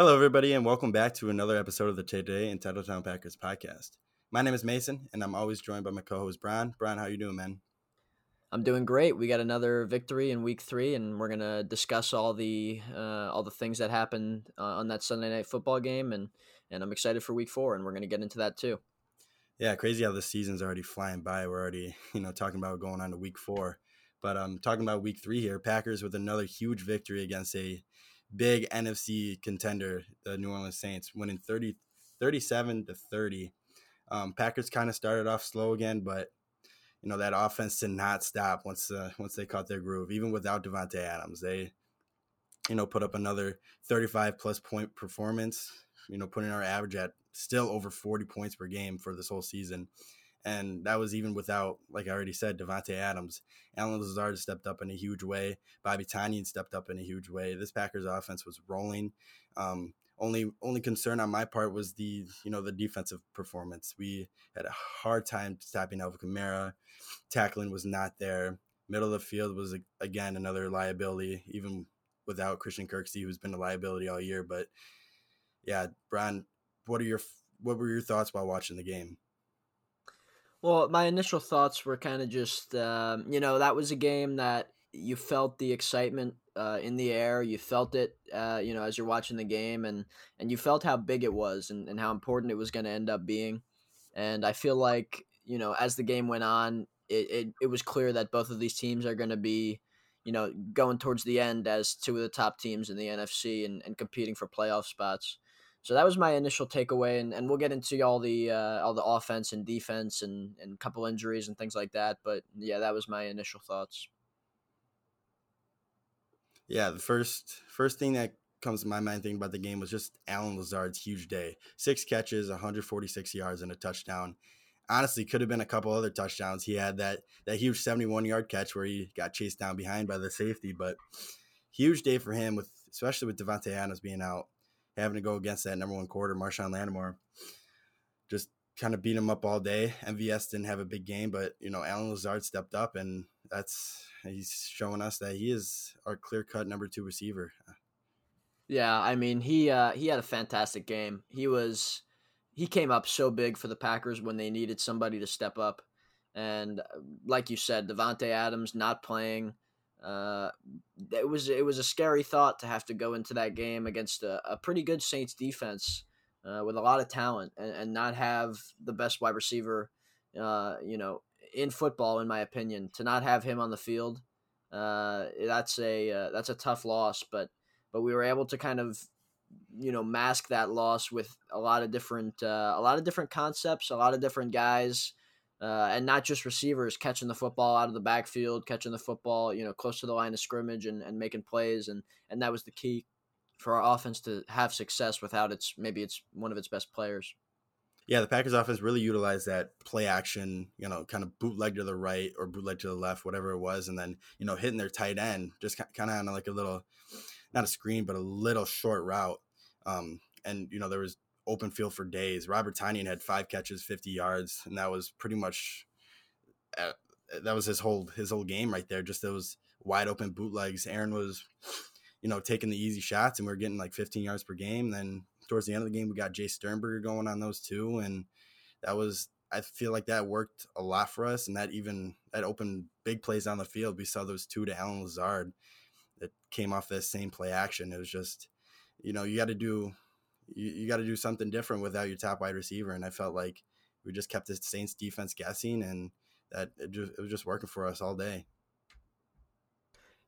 Hello, everybody, and welcome back to another episode of the Today in Titletown Packers podcast. My name is Mason, and I'm always joined by my co-host Brian. Brian, how you doing, man? I'm doing great. We got another victory in week three, and we're gonna discuss all the uh, all the things that happened uh, on that Sunday night football game, and and I'm excited for week four, and we're gonna get into that too. Yeah, crazy how the season's already flying by. We're already you know talking about going on to week four, but I'm um, talking about week three here. Packers with another huge victory against a big NFC contender, the New Orleans Saints, winning 30, 37 to 30. Um, Packers kind of started off slow again, but you know that offense did not stop once uh, once they caught their groove. Even without Davante Adams, they you know put up another 35 plus point performance. You know, putting our average at still over 40 points per game for this whole season. And that was even without, like I already said, Davante Adams. Allen Lazard stepped up in a huge way. Bobby Tonyan stepped up in a huge way. This Packers offense was rolling. Um, only only concern on my part was the you know the defensive performance. We had a hard time stopping Alvin Kamara. Tackling was not there. Middle of the field was again another liability, even without Christian Kirksey, who's been a liability all year. But yeah, Brian, what are your what were your thoughts while watching the game? Well, my initial thoughts were kind of just, um, you know, that was a game that you felt the excitement uh, in the air. You felt it, uh, you know, as you're watching the game, and and you felt how big it was and, and how important it was going to end up being. And I feel like, you know, as the game went on, it, it, it was clear that both of these teams are going to be, you know, going towards the end as two of the top teams in the NFC and, and competing for playoff spots. So that was my initial takeaway, and, and we'll get into all the uh, all the offense and defense and and couple injuries and things like that. But yeah, that was my initial thoughts. Yeah, the first first thing that comes to my mind thinking about the game was just Allen Lazard's huge day. Six catches, 146 yards, and a touchdown. Honestly, could have been a couple other touchdowns. He had that that huge 71 yard catch where he got chased down behind by the safety, but huge day for him with especially with Davante Adams being out having to go against that number one quarter, Marshon Lattimore. Just kind of beat him up all day. MVS didn't have a big game, but you know, Allen Lazard stepped up and that's he's showing us that he is our clear cut number two receiver. Yeah, I mean he uh, he had a fantastic game. He was he came up so big for the Packers when they needed somebody to step up. And uh, like you said, Davante Adams not playing uh, it was it was a scary thought to have to go into that game against a, a pretty good Saints defense uh, with a lot of talent and, and not have the best wide receiver, uh, you know, in football, in my opinion, to not have him on the field. Uh, that's a uh, that's a tough loss, but but we were able to kind of you know mask that loss with a lot of different uh, a lot of different concepts, a lot of different guys uh, and not just receivers catching the football out of the backfield, catching the football, you know, close to the line of scrimmage and, and making plays. And, and that was the key for our offense to have success without its, maybe it's one of its best players. Yeah, the Packers offense really utilized that play action, you know, kind of bootleg to the right or bootleg to the left, whatever it was. And then, you know, hitting their tight end, just kind of on like a little, not a screen, but a little short route. Um, and, you know, there was open field for days. Robert Tonyan had five catches, 50 yards, and that was pretty much uh, that was his whole his whole game right there. Just those wide open bootlegs. Aaron was, you know, taking the easy shots, and we are getting like 15 yards per game. Then towards the end of the game, we got Jace Sternberger going on those two, and that was I feel like that worked a lot for us, and that even that opened big plays on the field. We saw those two to Allen Lazard that came off that same play action. It was just, you know, you got to do you, you got to do something different without your top wide receiver. And I felt like we just kept the Saints defense guessing, and that it, just, it was just working for us all day.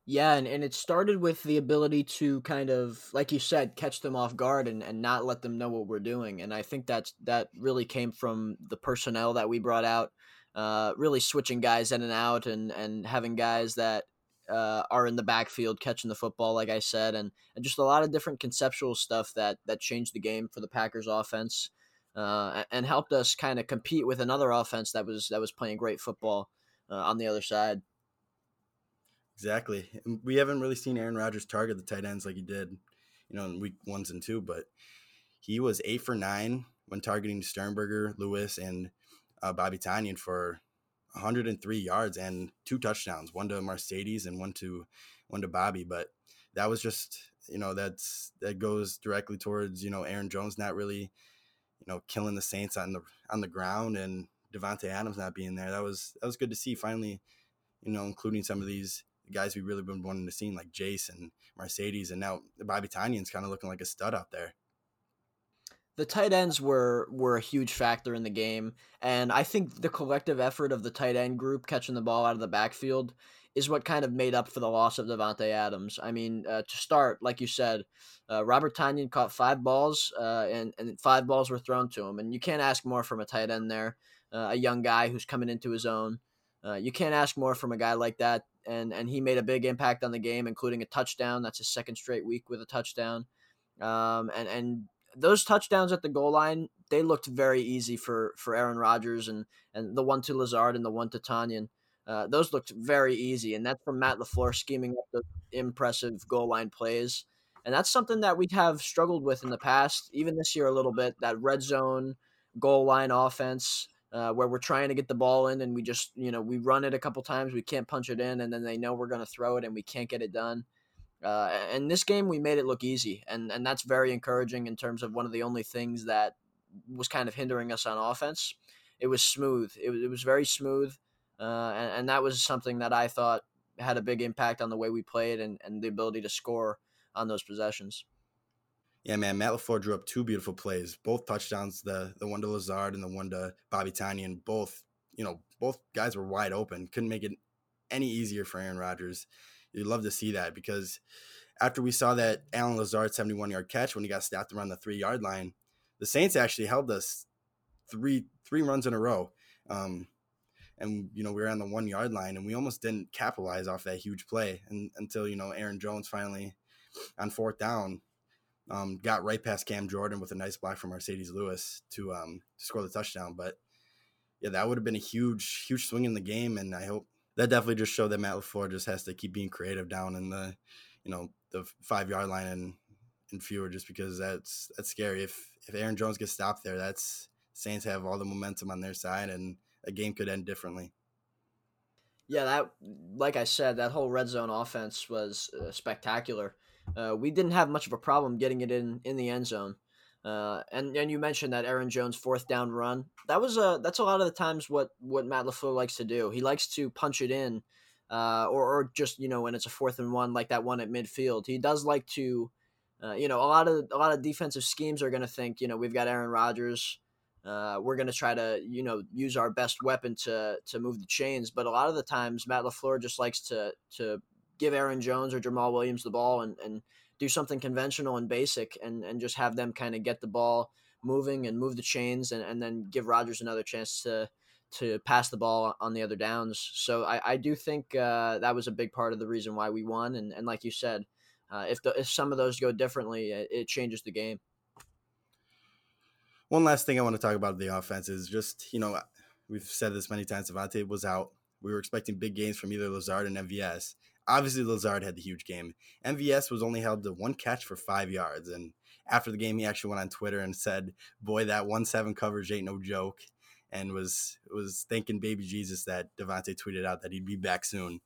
Yeah, and, and it started with the ability to kind of, like you said, catch them off guard and, and not let them know what we're doing. And I think that's that really came from the personnel that we brought out, uh, really switching guys in and out and, and having guys that uh, are in the backfield catching the football, like I said, and, and just a lot of different conceptual stuff that that changed the game for the Packers offense, uh, and helped us kind of compete with another offense that was that was playing great football uh, on the other side. Exactly. We haven't really seen Aaron Rodgers target the tight ends like he did, you know, in week ones and two, but he was eight for nine when targeting Sternberger, Lewis, and uh, Bobby Tonyan for 103 yards and two touchdowns, one to Marcedes and one to one to Bobby. But that was just you know that's that goes directly towards you know Aaron Jones not really you know killing the Saints on the on the ground and Davante Adams not being there. That was that was good to see. Finally, you know, including some of these guys we really been wanting to see like Jason, Marcedes and now Bobby Tonyan's kind of looking like a stud out there. The tight ends were were a huge factor in the game, and I think the collective effort of the tight end group catching the ball out of the backfield is what kind of made up for the loss of Davante Adams. I mean, uh, to start, like you said, uh, Robert Tonyan caught five balls, uh, and and five balls were thrown to him, and you can't ask more from a tight end there, uh, a young guy who's coming into his own. Uh, you can't ask more from a guy like that, and and he made a big impact on the game, including a touchdown. That's his second straight week with a touchdown, um, and and those touchdowns at the goal line they looked very easy for for Aaron Rodgers and and the one to Lazard and the one to Tonyan. Uh, those looked very easy, and that's from Matt LaFleur scheming up the impressive goal line plays. And that's something that we have struggled with in the past, even this year a little bit. That red zone goal line offense, uh, where we're trying to get the ball in, and we just you know we run it a couple times, we can't punch it in, and then they know we're going to throw it, and we can't get it done. Uh, and this game, we made it look easy, and and that's very encouraging in terms of one of the only things that was kind of hindering us on offense. It was smooth. It was, it was very smooth. Uh, and, and, that was something that I thought had a big impact on the way we played and, and the ability to score on those possessions. Yeah, man, Matt LaFleur drew up two beautiful plays, both touchdowns, the the one to Lazard and the one to Bobby Tonyan, and both, you know, both guys were wide open. Couldn't make it any easier for Aaron Rodgers. You'd love to see that because after we saw that Allen Lazard 71 yard catch when he got stopped around the three yard line, the Saints actually held us three three runs in a row. Um, and you know we were on the one yard line and we almost didn't capitalize off that huge play and, until you know Aaron Jones finally on fourth down um, got right past Cam Jordan with a nice block from Marcedes Lewis to um, to score the touchdown. But yeah, that would have been a huge huge swing in the game, and I hope that definitely just showed that Matt LaFleur just has to keep being creative down in the you know the five yard line and and fewer, just because that's that's scary. If if Aaron Jones gets stopped there, that's Saints have all the momentum on their side and a game could end differently. Yeah, that like I said, that whole red zone offense was uh, spectacular. Uh, we didn't have much of a problem getting it in in the end zone. Uh, and and you mentioned that Aaron Jones fourth down run. That was a that's a lot of the times what what Matt LaFleur likes to do. He likes to punch it in, uh, or or just you know when it's a fourth and one like that one at midfield. He does like to, uh, you know, a lot of a lot of defensive schemes are going to think you know we've got Aaron Rodgers. Uh, we're going to try to you know use our best weapon to to move the chains. But a lot of the times, Matt LaFleur just likes to to give Aaron Jones or Jamal Williams the ball and and do something conventional and basic, and and just have them kind of get the ball moving and move the chains, and and then give Rodgers another chance to to pass the ball on the other downs. So I, I do think uh, that was a big part of the reason why we won. And, and like you said, uh, if the, if some of those go differently, it, it changes the game one last thing I want to talk about the offense is just, you know, we've said this many times. Davante was out. We were expecting big games from either Lazard and MVS. Obviously, Lazard had the huge game. MVS was only held to one catch for five yards. And after the game, he actually went on Twitter and said, Boy, that 1 7 coverage ain't no joke. And was was thanking baby Jesus that Davante tweeted out that he'd be back soon.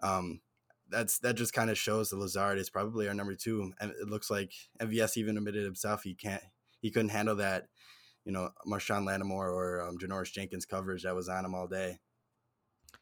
Um, that's that just kind of shows that Lazard is probably our number two. And it looks like MVS even admitted himself he can't he couldn't handle that, you know, Marshon Lattimore or um, Janoris Jenkins coverage that was on him all day.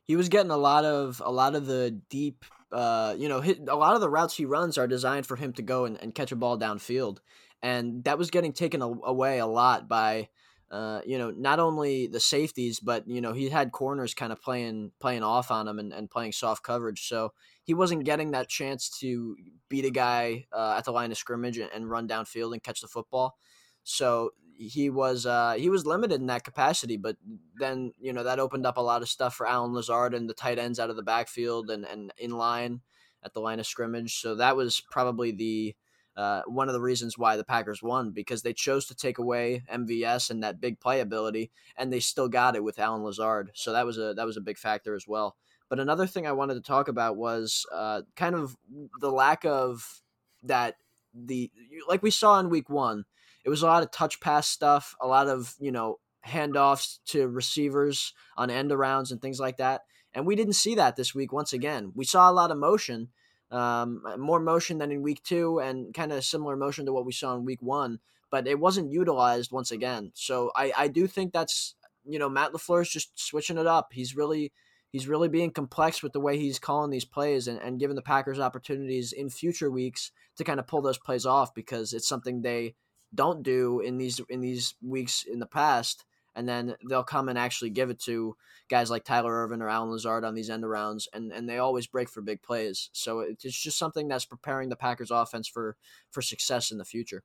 He was getting a lot of a lot of the deep, uh, you know, hit, a lot of the routes he runs are designed for him to go and, and catch a ball downfield, and that was getting taken away a lot by. Uh, you know, not only the safeties, but you know, he had corners kind of playing playing off on him and, and playing soft coverage. So he wasn't getting that chance to beat a guy uh, at the line of scrimmage and, and, run downfield and catch the football. So he was uh, he was limited in that capacity, but then you know that opened up a lot of stuff for Allen Lazard and the tight ends out of the backfield and, and in line at the line of scrimmage. So that was probably the uh, one of the reasons why the Packers won because they chose to take away MVS and that big play ability, and they still got it with Allen Lazard. So that was a that was a big factor as well. But another thing I wanted to talk about was uh, kind of the lack of that the like we saw in week one it was a lot of touch pass stuff, a lot of, you know, handoffs to receivers on end arounds and things like that. And we didn't see that this week once again. We saw a lot of motion, um, more motion than in week two, and kind of similar motion to what we saw in week one. But it wasn't utilized once again. So I, I do think that's you know Matt LaFleur is just switching it up. He's really he's really being complex with the way he's calling these plays and, and giving the Packers opportunities in future weeks to kind of pull those plays off because it's something they don't do in these in these weeks in the past and then they'll come and actually give it to guys like Tyler Ervin or Allen Lazard on these end arounds, and, and they always break for big plays. So it's just something that's preparing the Packers offense for for success in the future.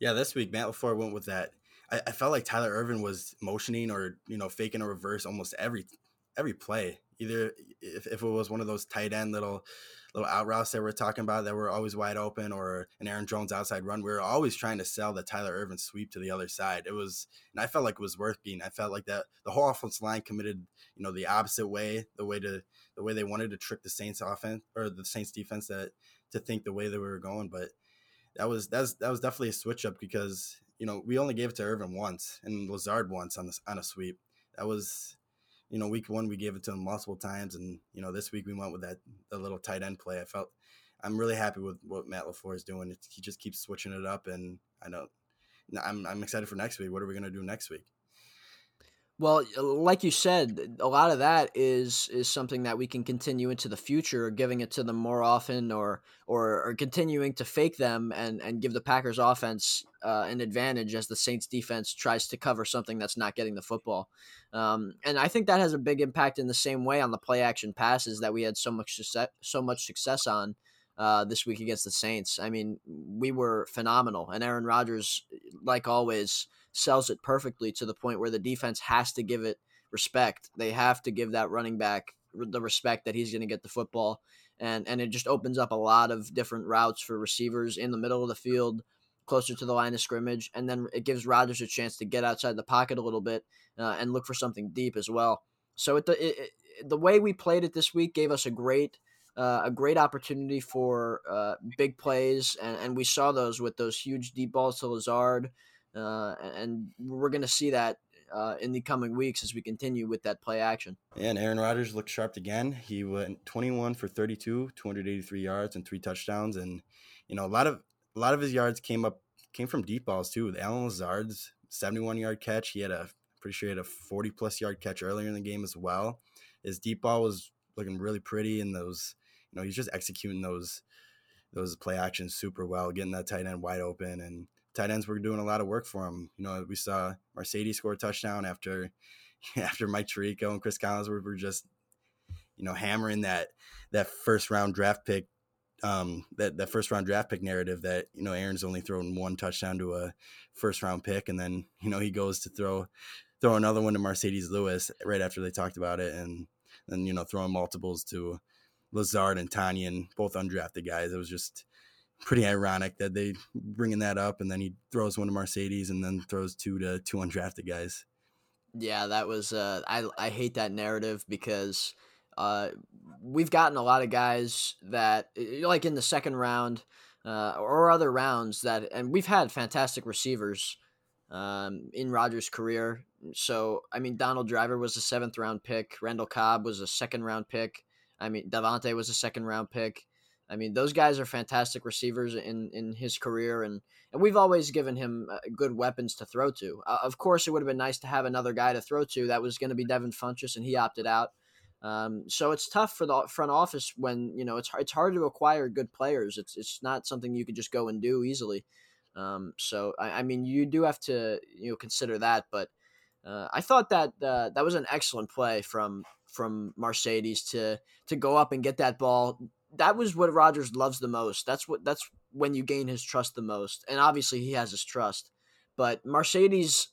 Yeah, this week Matt LaFleur went with that. I, I felt like Tyler Ervin was motioning or you know faking a reverse almost every every play. Either if, if it was one of those tight end little little out routes that we're talking about that were always wide open or an Aaron Jones outside run, we were always trying to sell the Tyler Ervin sweep to the other side. It was, and I felt like it was worth being. I felt like that the whole offense line committed, you know, the opposite way, the way to the way they wanted to trick the Saints offense or the Saints defense that to think the way that we were going. But that was that was that was definitely a switch up because you know we only gave it to Ervin once and Lazard once on this on a sweep. That was you know, week one we gave it to him multiple times, and you know, this week we went with that the little tight end play. I felt I'm really happy with what Matt LaFleur is doing. He just keeps switching it up, and I know I'm I'm excited for next week. What are we gonna do next week? Well, like you said, a lot of that is is something that we can continue into the future, giving it to them more often, or or, or continuing to fake them and and give the Packers offense uh, an advantage as the Saints defense tries to cover something that's not getting the football. Um, and I think that has a big impact in the same way on the play action passes that we had so much success, so much success on uh, this week against the Saints. I mean, we were phenomenal, and Aaron Rodgers, like always sells it perfectly to the point where the defense has to give it respect. They have to give that running back the respect that he's going to get the football. And, and it just opens up a lot of different routes for receivers in the middle of the field, closer to the line of scrimmage. And then it gives Rodgers a chance to get outside the pocket a little bit uh, and look for something deep as well. So it, it, it, the way we played it this week gave us a great uh, a great opportunity for uh, big plays, and, and we saw those with those huge deep balls to Lazard, uh, and we're going to see that uh, in the coming weeks as we continue with that play action. And Aaron Rodgers looked sharp again. He went 21 for 32, 283 yards and three touchdowns. And you know, a lot of a lot of his yards came up came from deep balls too. With Allen Lazard's 71 yard catch, he had a pretty sure he had a 40 plus yard catch earlier in the game as well. His deep ball was looking really pretty, and those you know he's just executing those those play actions super well, getting that tight end wide open and tight ends were doing a lot of work for him. You know, we saw Marcedes score a touchdown after after Mike Tirico and Chris Collinsworth were just you know hammering that that first round draft pick um, that that first round draft pick narrative that you know Aaron's only thrown one touchdown to a first round pick, and then you know he goes to throw throw another one to Marcedes Lewis right after they talked about it, and then you know throwing multiples to Lazard and Tonyan, both undrafted guys. It was just pretty ironic that they bringing that up, and then he throws one to Marcedes and then throws two to two undrafted guys. Yeah, that was. Uh, I I hate that narrative because uh, we've gotten a lot of guys that like in the second round uh, or other rounds that, and we've had fantastic receivers um, in Rodgers' career. So I mean, Donald Driver was a seventh round pick. Randall Cobb was a second round pick. I mean, Davante was a second round pick. I mean, those guys are fantastic receivers in, in his career, and, and we've always given him uh, good weapons to throw to. Uh, of course, it would have been nice to have another guy to throw to. That was going to be Devin Funchess, and he opted out. Um, so it's tough for the front office when you know it's it's hard to acquire good players. It's it's not something you could just go and do easily. Um, so I, I, mean, you do have to you know consider that, but uh, I thought that uh, that was an excellent play from from Marcedes to to go up and get that ball that was what Rodgers loves the most. That's what that's when you gain his trust the most. And obviously he has his trust. But Marcedes,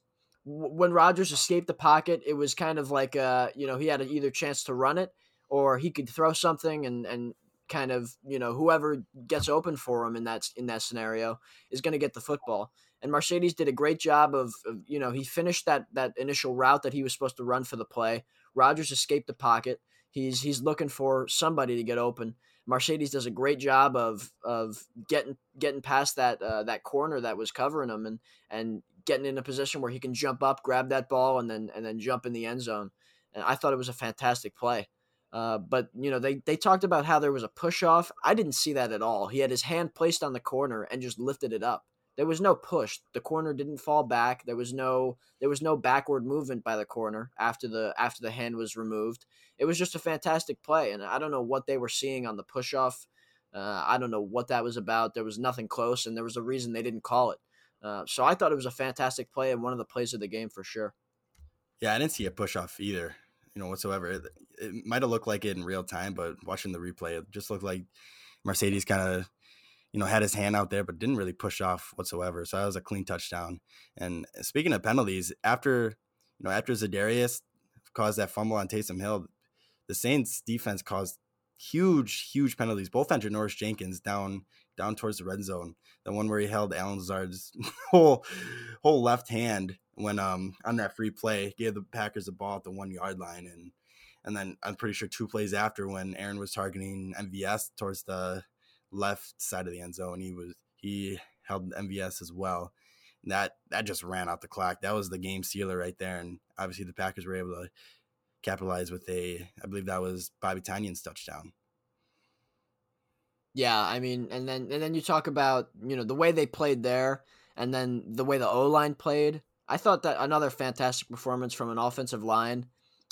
when Rodgers escaped the pocket, it was kind of like uh, you know, he had either chance to run it or he could throw something and and kind of, you know, whoever gets open for him in that in that scenario is going to get the football. And Marcedes did a great job of, of, you know, he finished that that initial route that he was supposed to run for the play. Rodgers escaped the pocket. He's he's looking for somebody to get open Marcedes does a great job of of getting getting past that uh, that corner that was covering him and and getting in a position where he can jump up, grab that ball, and then and then jump in the end zone. And I thought it was a fantastic play. Uh, but you know they they talked about how there was a push off. I didn't see that at all. He had his hand placed on the corner and just lifted it up. There was no push. The corner didn't fall back. There was no there was no backward movement by the corner after the after the hand was removed. It was just a fantastic play, and I don't know what they were seeing on the push off. Uh, I don't know what that was about. There was nothing close, and there was a reason they didn't call it. Uh, so I thought it was a fantastic play and one of the plays of the game for sure. Yeah, I didn't see a push off either, you know, whatsoever. It, it might have looked like it in real time, but watching the replay, it just looked like Marcedes kind of, you know, had his hand out there, but didn't really push off whatsoever. So that was a clean touchdown. And speaking of penalties, after, you know, after Za'Darius caused that fumble on Taysom Hill, the Saints defense caused huge, huge penalties, both on Janoris Jenkins down down towards the red zone. The one where he held Allen Lazard's whole whole left hand when um on that free play, gave the Packers the ball at the one yard line and and then I'm pretty sure two plays after when Aaron was targeting MVS towards the left side of the end zone, he was he held MVS as well. And that that just ran out the clock. That was the game sealer right there. And obviously the Packers were able to capitalize with a I believe that was Bobby Tonyan's touchdown. Yeah, I mean, and then and then you talk about you know the way they played there, and then the way the O line played. I thought that another fantastic performance from an offensive line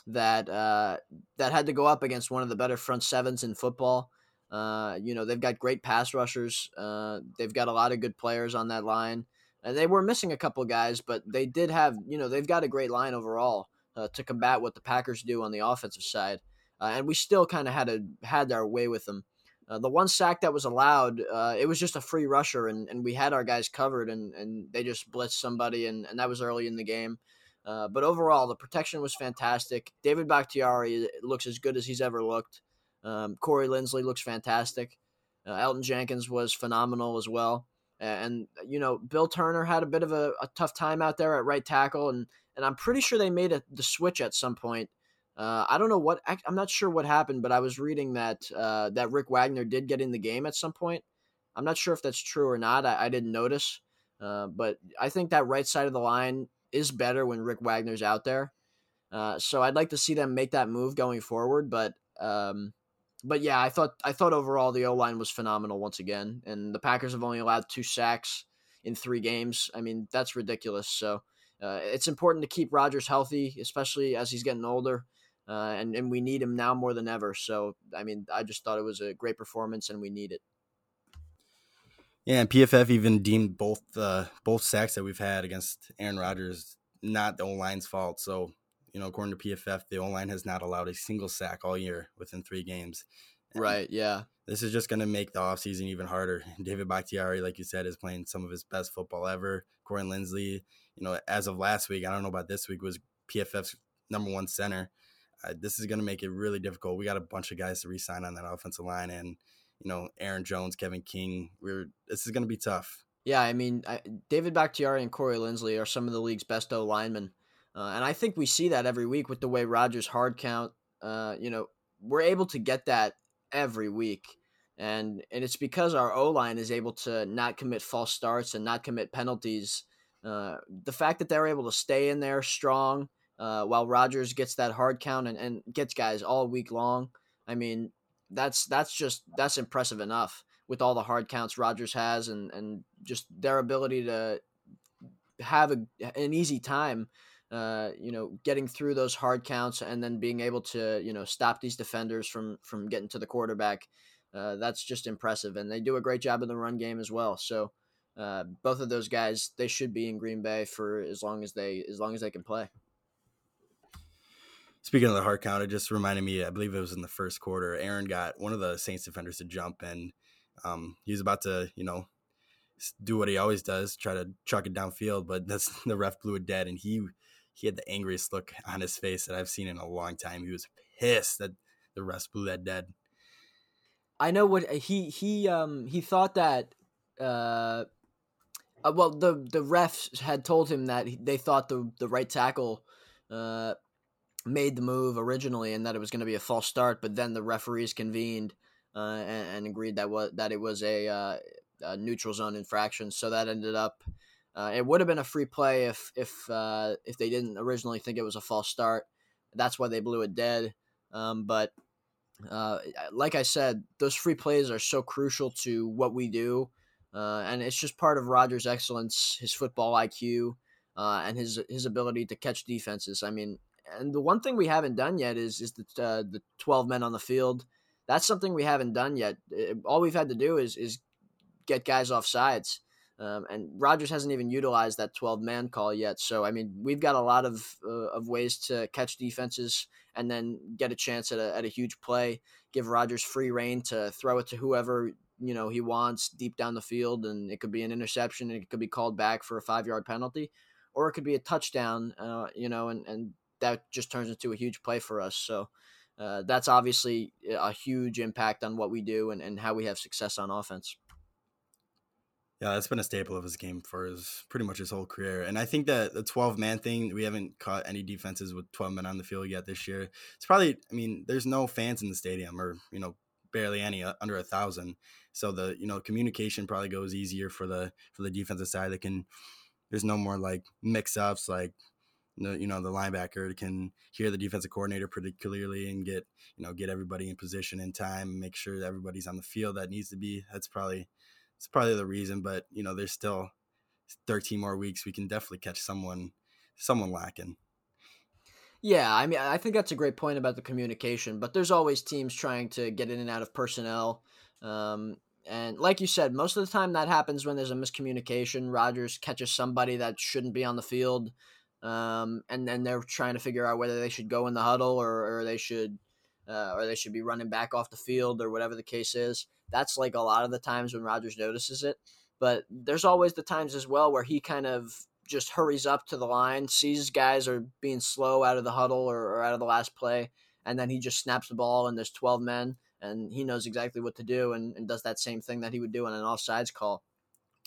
that uh, that had to go up against one of the better front sevens in football. Uh, you know they've got great pass rushers. Uh, they've got a lot of good players on that line, and they were missing a couple guys, but they did have you know they've got a great line overall uh, to combat what the Packers do on the offensive side, uh, and we still kind of had a had our way with them. Uh, the one sack that was allowed, uh, it was just a free rusher, and, and we had our guys covered, and, and they just blitzed somebody, and, and that was early in the game. But overall, the protection was fantastic. David Bakhtiari looks as good as he's ever looked. Um, Corey Linsley looks fantastic. Uh, Elgton Jenkins was phenomenal as well. And, you know, Bill Turner had a bit of a, a, tough time out there at right tackle, and, and I'm pretty sure they made a, the switch at some point uh, I don't know what I'm not sure what happened, but I was reading that uh, that Rick Wagner did get in the game at some point. I'm not sure if that's true or not. I, I didn't notice, uh, but I think that right side of the line is better when Rick Wagner's out there. Uh, so I'd like to see them make that move going forward. But um, but yeah, I thought I thought overall the O line was phenomenal once again, and the Packers have only allowed two sacks in three games. I mean that's ridiculous. So uh, it's important to keep Rodgers healthy, especially as he's getting older uh, and and we need him now more than ever. So I mean, I just thought it was a great performance, and we need it. Yeah, and PFF even deemed both uh, both sacks that we've had against Aaron Rodgers not the O line's fault. So you know, according to PFF, the O line has not allowed a single sack all year within three games. And right. Yeah. This is just going to make the offseason even harder. David Bakhtiari, like you said, is playing some of his best football ever. Corey Linsley, you know, as of last week, I don't know about this week, was PFF's number one center uh, this is going to make it really difficult. We got a bunch of guys to resign on that offensive line, and you know Aaron Jones, Kevin King. We're this is going to be tough. Yeah, I mean I, David Bakhtiari and Corey Linsley are some of the league's best O linemen, uh, and I think we see that every week with the way Rodgers hard count. Uh, you know, we're able to get that every week. And, and it's because our O line is able to not commit false starts and not commit penalties. Uh, the fact that they're able to stay in there strong, uh, while Rodgers gets that hard count and, and gets guys all week long. I mean, that's that's just that's impressive enough with all the hard counts Rodgers has and and just their ability to have a, an easy time uh, you know, getting through those hard counts and then being able to, you know, stop these defenders from from getting to the quarterback. Uh, that's just impressive, and they do a great job in the run game as well. So, uh, both of those guys, they should be in Green Bay for as long as they as long as they can play. Speaking of the hard count, it just reminded me. I believe it was in the first quarter. Aaron got one of the Saints defenders to jump, and um, he was about to, you know, do what he always does, try to chuck it downfield. But that's the ref blew it dead, and he he had the angriest look on his face that I've seen in a long time. He was pissed that the ref blew that dead. I know what he he um he thought that. Uh, uh well, the the refs had told him that they thought the the right tackle uh, made the move originally and that it was going to be a false start, but then the referees convened uh, and, and, agreed that was that it was a, uh, a, neutral zone infraction. So that ended up. Uh, it would have been a free play if if uh, if they didn't originally think it was a false start. That's why they blew it dead. Um, but uh, like I said, those free plays are so crucial to what we do, uh, and it's just part of Rodgers' excellence, his football IQ, uh, and his his ability to catch defenses. I mean, and the one thing we haven't done yet is is the uh, the twelve men on the field. That's something we haven't done yet. All we've had to do is is get guys off sides. Um, and Rodgers hasn't even utilized that 12 man call yet. So, I mean, we've got a lot of, uh, of ways to catch defenses and then get a chance at a, at a huge play, give Rodgers free reign to throw it to whoever, you know, he wants deep down the field. And it could be an interception and it could be called back for a five yard penalty, or it could be a touchdown, uh, you know, and, and that just turns into a huge play for us. So, uh, that's obviously a huge impact on what we do and, and how we have success on offense. Yeah, that's been a staple of his game for his pretty much his whole career. And I think that the 12 man thing, we haven't caught any defenses with 12 men on the field yet this year. It's probably, I mean, there's no fans in the stadium or, you know, barely any uh, under a thousand. So the, you know, communication probably goes easier for the, for the defensive side that can, there's no more like mix ups, like, you know, the linebacker can hear the defensive coordinator pretty clearly and get, you know, get everybody in position in time, make sure everybody's on the field that needs to be. That's probably, it's probably the reason. But you know, there's still 13 more weeks. We can definitely catch someone someone lacking. Yeah, I mean, I think that's a great point about the communication. But there's always teams trying to get in and out of personnel. Um, and like you said, most of the time that happens when there's a miscommunication. Rodgers catches somebody that shouldn't be on the field, um, and then they're trying to figure out whether they should go in the huddle or, or they should uh, or they should be running back off the field or whatever the case is. That's like a lot of the times when Rodgers notices it. But there's always the times as well where he kind of just hurries up to the line, sees guys are being slow out of the huddle or, or out of the last play, and then he just snaps the ball and there's 12 men and he knows exactly what to do and, and does that same thing that he would do on an offsides call.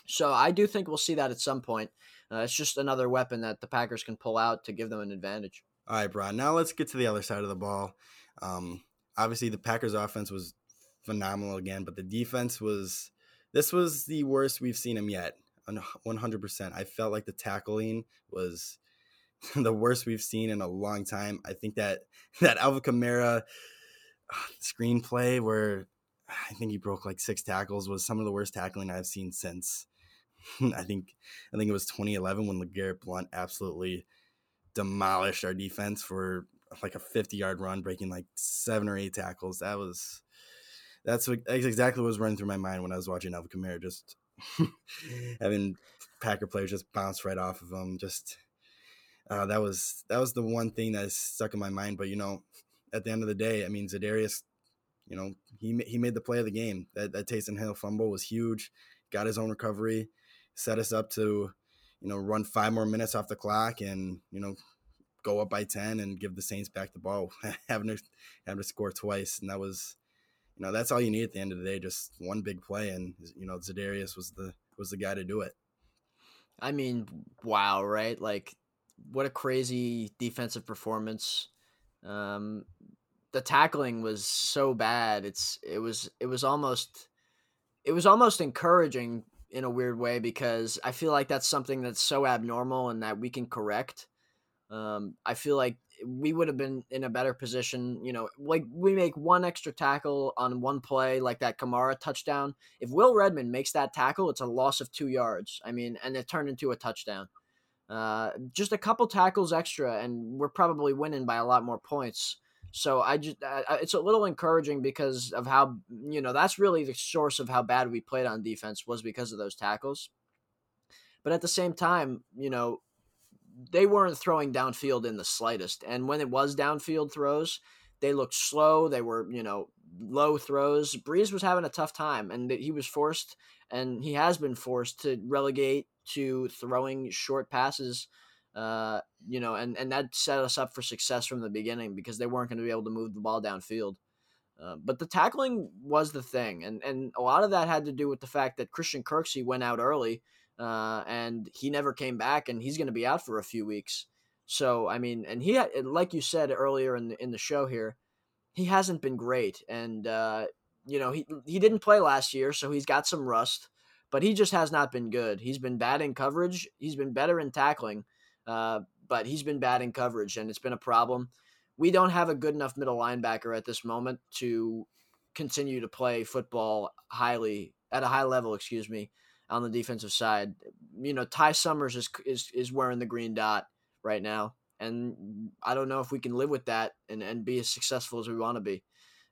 So I do think we'll see that at some point. Uh, it's just another weapon that the Packers can pull out to give them an advantage. All right, Brian. Now let's get to the other side of the ball. Um, obviously, the Packers' offense was phenomenal again, but the defense was this was the worst we've seen him yet. 100%. I felt like the tackling was the worst we've seen in a long time. I think that that Alvin Kamara screenplay where I think he broke like six tackles was some of the worst tackling I've seen since I think I think it was 2011 when LeGarrette Blount absolutely demolished our defense for like a 50 yard run, breaking like seven or eight tackles. That was that's, what, that's exactly what was running through my mind when I was watching Alvin Kamara. Just having Packer players just bounce right off of him. Just uh, that was that was the one thing that stuck in my mind. But you know, at the end of the day, I mean, Za'Darius, you know, he he made the play of the game. That that Taysom Hill fumble was huge. Got his own recovery, set us up to, you know, run five more minutes off the clock, and you know, go up by 10 and give the Saints back the ball, having to having to score twice. And that was, you know, that's all you need at the end of the day, just one big play. And, you know, Za'Darius was the, was the guy to do it. I mean, wow, right? Like what a crazy defensive performance. Um, the tackling was so bad. It's, it was, it was almost, it was almost encouraging in a weird way because I feel like that's something that's so abnormal and that we can correct um, I feel like we would have been in a better position. You know, like we make one extra tackle on one play, like that Kamara touchdown. If Will Redmond makes that tackle, it's a loss of two yards. I mean, and it turned into a touchdown. Uh, just a couple tackles extra, and we're probably winning by a lot more points. So I just, uh, it's a little encouraging because of how you know that's really the source of how bad we played on defense was because of those tackles. But at the same time, you know, they weren't throwing downfield in the slightest. And when it was downfield throws, they looked slow. They were, you know, low throws. Brees was having a tough time, and he was forced, and he has been forced to relegate to throwing short passes. Uh, you know, and and that set us up for success from the beginning because they weren't going to be able to move the ball downfield. Uh, but the tackling was the thing, and and a lot of that had to do with the fact that Christian Kirksey went out early uh, and he never came back, and he's going to be out for a few weeks. So I mean, and he, like you said earlier in the, in the show here, he hasn't been great, and uh, you know he he didn't play last year, so he's got some rust, but he just has not been good. He's been bad in coverage. He's been better in tackling, uh, but he's been bad in coverage, and it's been a problem. we don't have a good enough middle linebacker at this moment to continue to play football highly at a high level, excuse me, on the defensive side. You know, Ty Summers is is is wearing the green dot right now, and I don't know if we can live with that and and be as successful as we want to be.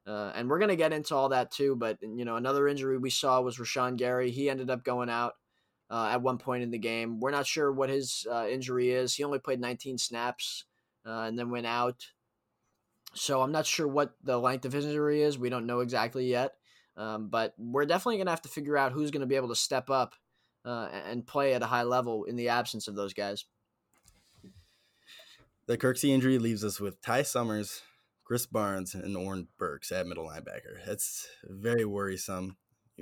Uh, and we're gonna get into all that too. But you know, another injury we saw was Rashan Gary. He ended up going out uh, at one point in the game. We're not sure what his uh, injury is. He only played 19 snaps uh, and then went out. So I'm not sure what the length of his injury is. We don't know exactly yet. Um, but we're definitely going to have to figure out who's going to be able to step up uh, and play at a high level in the absence of those guys. The Kirksey injury leaves us with Ty Summers, Krys Barnes, and Oren Burks at middle linebacker. That's very worrisome.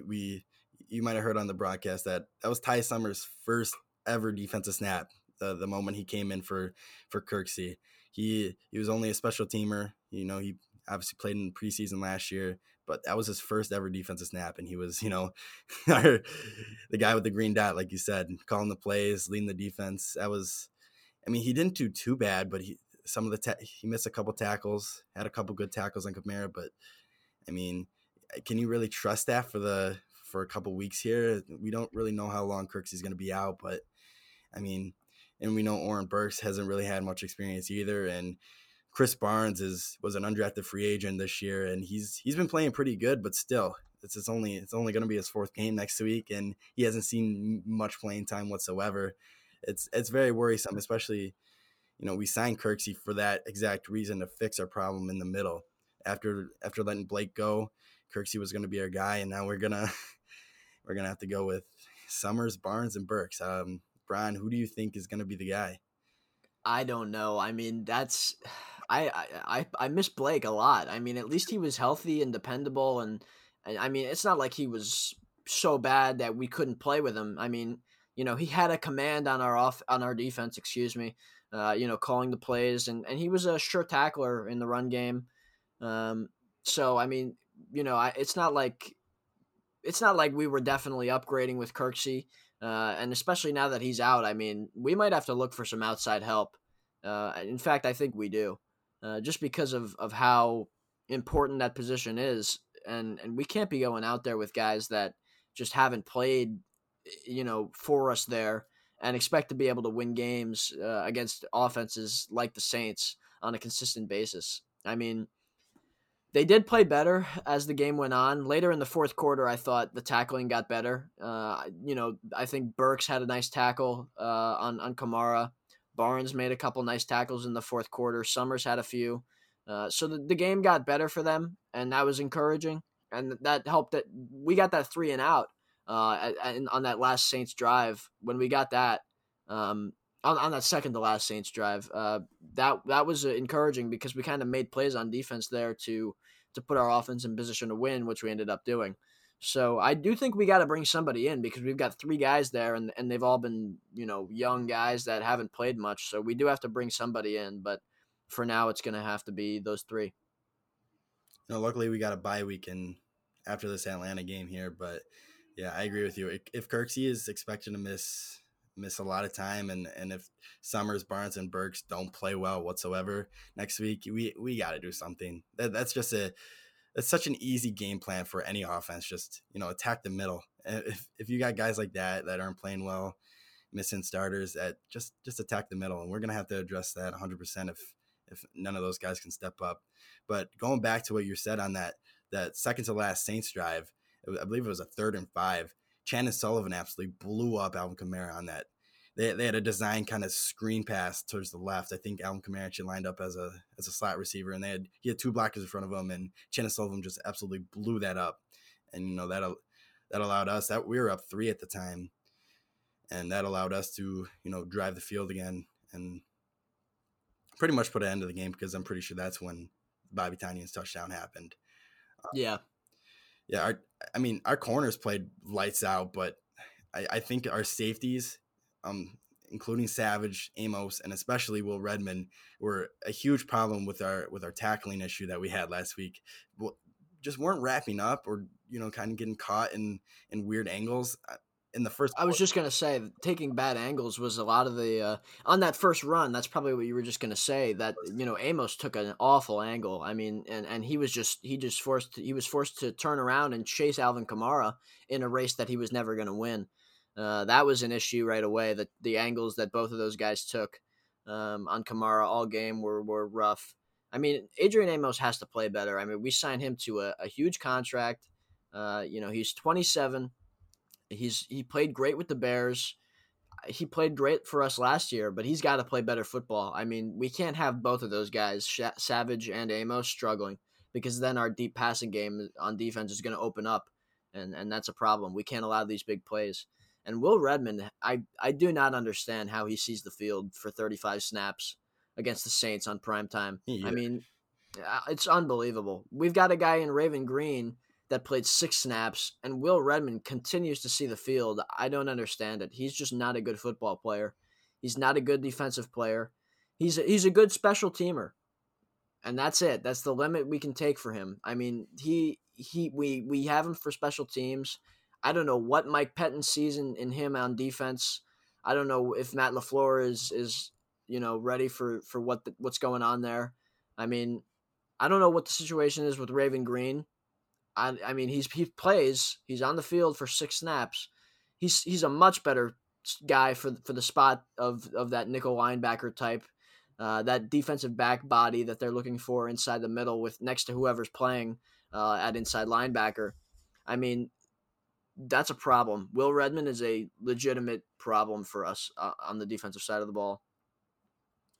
We, you might have heard on the broadcast that that was Ty Summers' first ever defensive snap. The, the moment he came in for for Kirksey, he he was only a special teamer. You know, he obviously played in preseason last year, but that was his first ever defensive snap, and he was, you know, the guy with the green dot, like you said, calling the plays, leading the defense. That was, I mean, he didn't do too bad, but he some of the ta- he missed a couple tackles, had a couple good tackles on Kamara, but I mean, eh, can you really trust that for the for a couple weeks here? We don't really know how long Kirksey's going to be out, but I mean, and we know Oren Burks hasn't really had much experience either, and Krys Barnes is was an undrafted free agent this year, and he's he's been playing pretty good, but still, it's it's only it's only going to be his fourth game next week, and he hasn't seen much playing time whatsoever. It's it's very worrisome, especially you know we signed Kirksey for that exact reason to fix our problem in the middle. After after letting Blake go, Kirksey was going to be our guy, and now we're gonna we're gonna have to go with Summers, Barnes, and Burks. Um, Brian, who do you think is going to be the guy? I don't know. I mean, that's I, I I miss Blake a lot. I mean, at least he was healthy and dependable, and, and I mean, it's not like he was so bad that we couldn't play with him. I mean, you know, he had a command on our off on our defense. Excuse me. Uh, you know, calling the plays, and and he was a sure tackler in the run game. Um, so I mean, you know, I, it's not like it's not like we were definitely upgrading with Kirksey. Uh, and especially now that he's out, I mean, we might have to look for some outside help. Uh, in fact, I think we do uh, just because of, of how important that position is. And, and we can't be going out there with guys that just haven't played, you know, for us there and expect to be able to win games uh, against offenses like the Saints on a consistent basis. I mean, they did play better as the game went on. Later in the fourth quarter, I thought the tackling got better. Uh, you know, I think Burks had a nice tackle uh, on on Kamara. Barnes made a couple nice tackles in the fourth quarter. Summers had a few. Uh, so the, the game got better for them, and that was encouraging. And that helped that we got that three and out uh, on that last Saints drive. When we got that, um, on, on that second to last Saints drive, uh, that that was encouraging because we kind of made plays on defense there to to put our offense in position to win, which we ended up doing. So I do think we got to bring somebody in because we've got three guys there, and, and they've all been you know young guys that haven't played much. So we do have to bring somebody in, but for now it's going to have to be those three. No, luckily we got a bye week and after this Atlanta game here, but yeah, I agree with you. If Kirksey is expected to miss miss a lot of time, and and if Summers, Barnes, and Burks don't play well whatsoever next week, we we got to do something. That, that's just a it's such an easy game plan for any offense. Just you know, attack the middle. Eh, if if you got guys like that that aren't playing well, missing starters, that just just attack the middle, and we're gonna have to address that 100 percent if if none of those guys can step up. But going back to what you said on that that second to last Saints drive, I believe it was a third and five. Chandon Sullivan absolutely blew up Alvin Kamara on that they, they had a design kind of screen pass towards the left. I think Kamara actually lined up as a as a slot receiver, and they had he had two blockers in front of him, and Chandon Sullivan just absolutely blew that up, and you know that that allowed us that we were up three at the time, and that allowed us to you know drive the field again and pretty much put an end to the game because I'm pretty sure that's when Bobby Tonyan's touchdown happened. Uh, yeah, yeah. Our, I mean, our corners played lights out, but I, I think our safeties um, including Savage, Amos, and especially Will Redmond, were a huge problem with our with our tackling issue that we had last week. Well, just weren't wrapping up, or you know, kind of getting caught in in weird angles. Uh, in the first. I was just gonna say taking bad angles was a lot of the uh, on that first run. That's probably what you were just gonna say. That you know Amos took an awful angle. I mean, and and he was just he just forced he was forced to turn around and chase Alvin Kamara in a race that he was never gonna win. Uh, that was an issue right away. That the angles that both of those guys took um, on Kamara all game were were rough. I mean, Adrian Amos has to play better. I mean, we signed him to a, a huge contract. Uh, you know, he's 27. He's he played great with the Bears. He played great for us last year, but he's got to play better football. I mean, we can't have both of those guys, Savage and Amos, struggling because then our deep passing game on defense is going to open up, and and that's a problem. We can't allow these big plays. And Will Redmond, I I do not understand how he sees the field for 35 snaps against the Saints on prime time. Yeah. I mean, uh, it's unbelievable. We've got a guy in Raven Greene that played six snaps, and Will Redmond continues to see the field. I don't understand it. He's just not a good football player. He's not a good defensive player. He's a, he's a good special teamer, and that's it. That's the limit we can take for him. I mean, he he we we have him for special teams. I don't know what Mike Pettine sees in, in him on defense. I don't know if Matt LaFleur is is you know ready for for what the, what's going on there. I mean, I don't know what the situation is with Raven Greene. I, I mean, he's he plays. He's on the field for six snaps. He's he's a much better guy for for the spot of of that nickel linebacker type, uh, that defensive back body that they're looking for inside the middle with next to whoever's playing uh, at inside linebacker. I mean, that's a problem. Will Redmond is a legitimate problem for us uh, on the defensive side of the ball.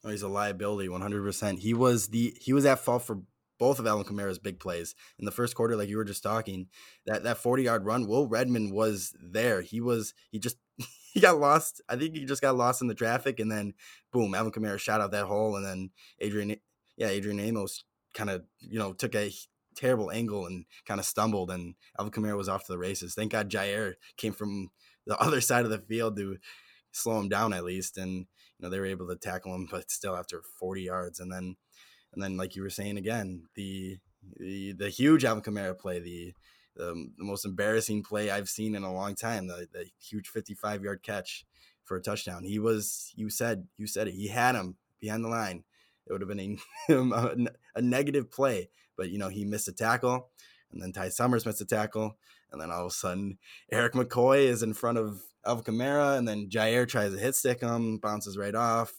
Oh, he's a liability, one hundred percent. He was the he was at fault for both of Alvin Kamara's big plays in the first quarter, like you were just talking. That that forty yard run, Will Redmond was there. He was he just he got lost. I think he just got lost in the traffic, and then boom, Alvin Kamara shot out that hole, and then Adrian, yeah, Adrian Amos kind of you know took a terrible angle and kind of stumbled, and Alvin Kamara was off to the races. Thank God Jaire came from the other side of the field to slow him down at least, and you know they were able to tackle him, but still after forty yards, and then and then, like you were saying again, the the, the huge Alvin Kamara play, the, the, the most embarrassing play I've seen in a long time, the, the huge 55 yard catch for a touchdown. He was, you said, you said it. He had him behind the line. It would have been a, a negative play, but you know he missed a tackle, and then Ty Summers missed a tackle, and then all of a sudden Erik McCoy is in front of Alvin Kamara, and then Jaire tries to hit stick him, bounces right off.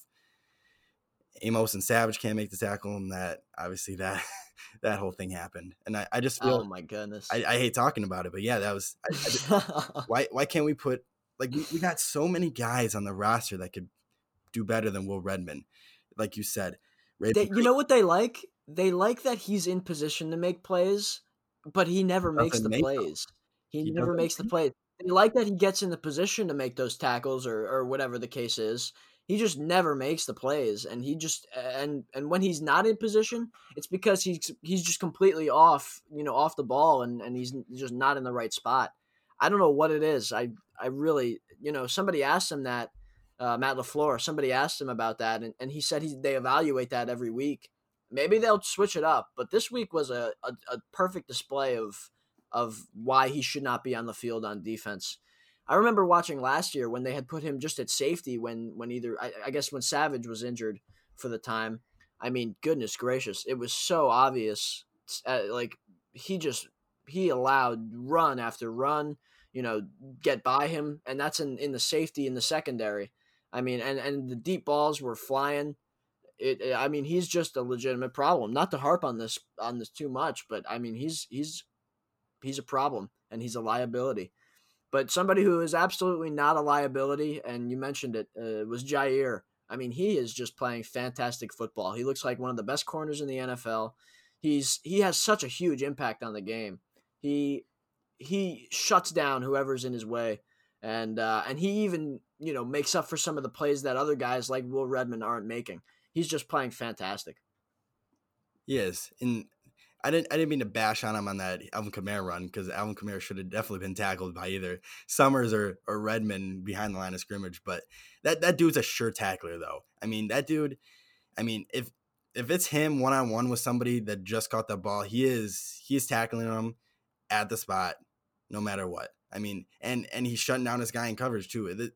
Amos and Savage can't make the tackle, and that obviously that that whole thing happened. And I, I just feel oh my goodness, I, I hate talking about it, but yeah, that was I just, why why can't we put like we, we got so many guys on the roster that could do better than Will Redmond, like you said. They, you know what they like? They like that he's in position to make plays, but he never makes the make plays. He, he never makes the plays. They like that he gets in the position to make those tackles or or whatever the case is. He just never makes the plays and he just and and when he's not in position it's because he's he's just completely off you know off the ball and and he's just not in the right spot. I don't know what it is. I i really you know somebody asked him that uh, matt lafleur somebody asked him about that and, and he said he, they evaluate that every week maybe they'll switch it up but this week was a, a, a perfect display of of why he should not be on the field on defense I remember watching last year when they had put him just at safety when when either I, I guess when Savage was injured for the time. I mean, goodness gracious, it was so obvious. Uh, like he just he allowed run after run, you know, get by him, and that's in in the safety in the secondary. I mean, and and the deep balls were flying. It, it, I mean, he's just a legitimate problem. Not to harp on this on this too much, but I mean, he's he's he's a problem and he's a liability. But somebody who is absolutely not a liability, and you mentioned it, uh, was Jaire. I mean, he is just playing fantastic football. He looks like one of the best corners in the NFL. He's he has such a huge impact on the game. He he shuts down whoever's in his way, and uh, and he even you know makes up for some of the plays that other guys like Will Redmond aren't making. He's just playing fantastic. Yes, and I didn't I didn't mean to bash on him on that Alvin Kamara run because Alvin Kamara should have definitely been tackled by either Summers or, or Redmond behind the line of scrimmage. But that that dude's a sure tackler though. I mean that dude. I mean if if it's him one on one with somebody that just caught the ball, he is he is tackling him at the spot no matter what. I mean, and and he's shutting down his guy in coverage too.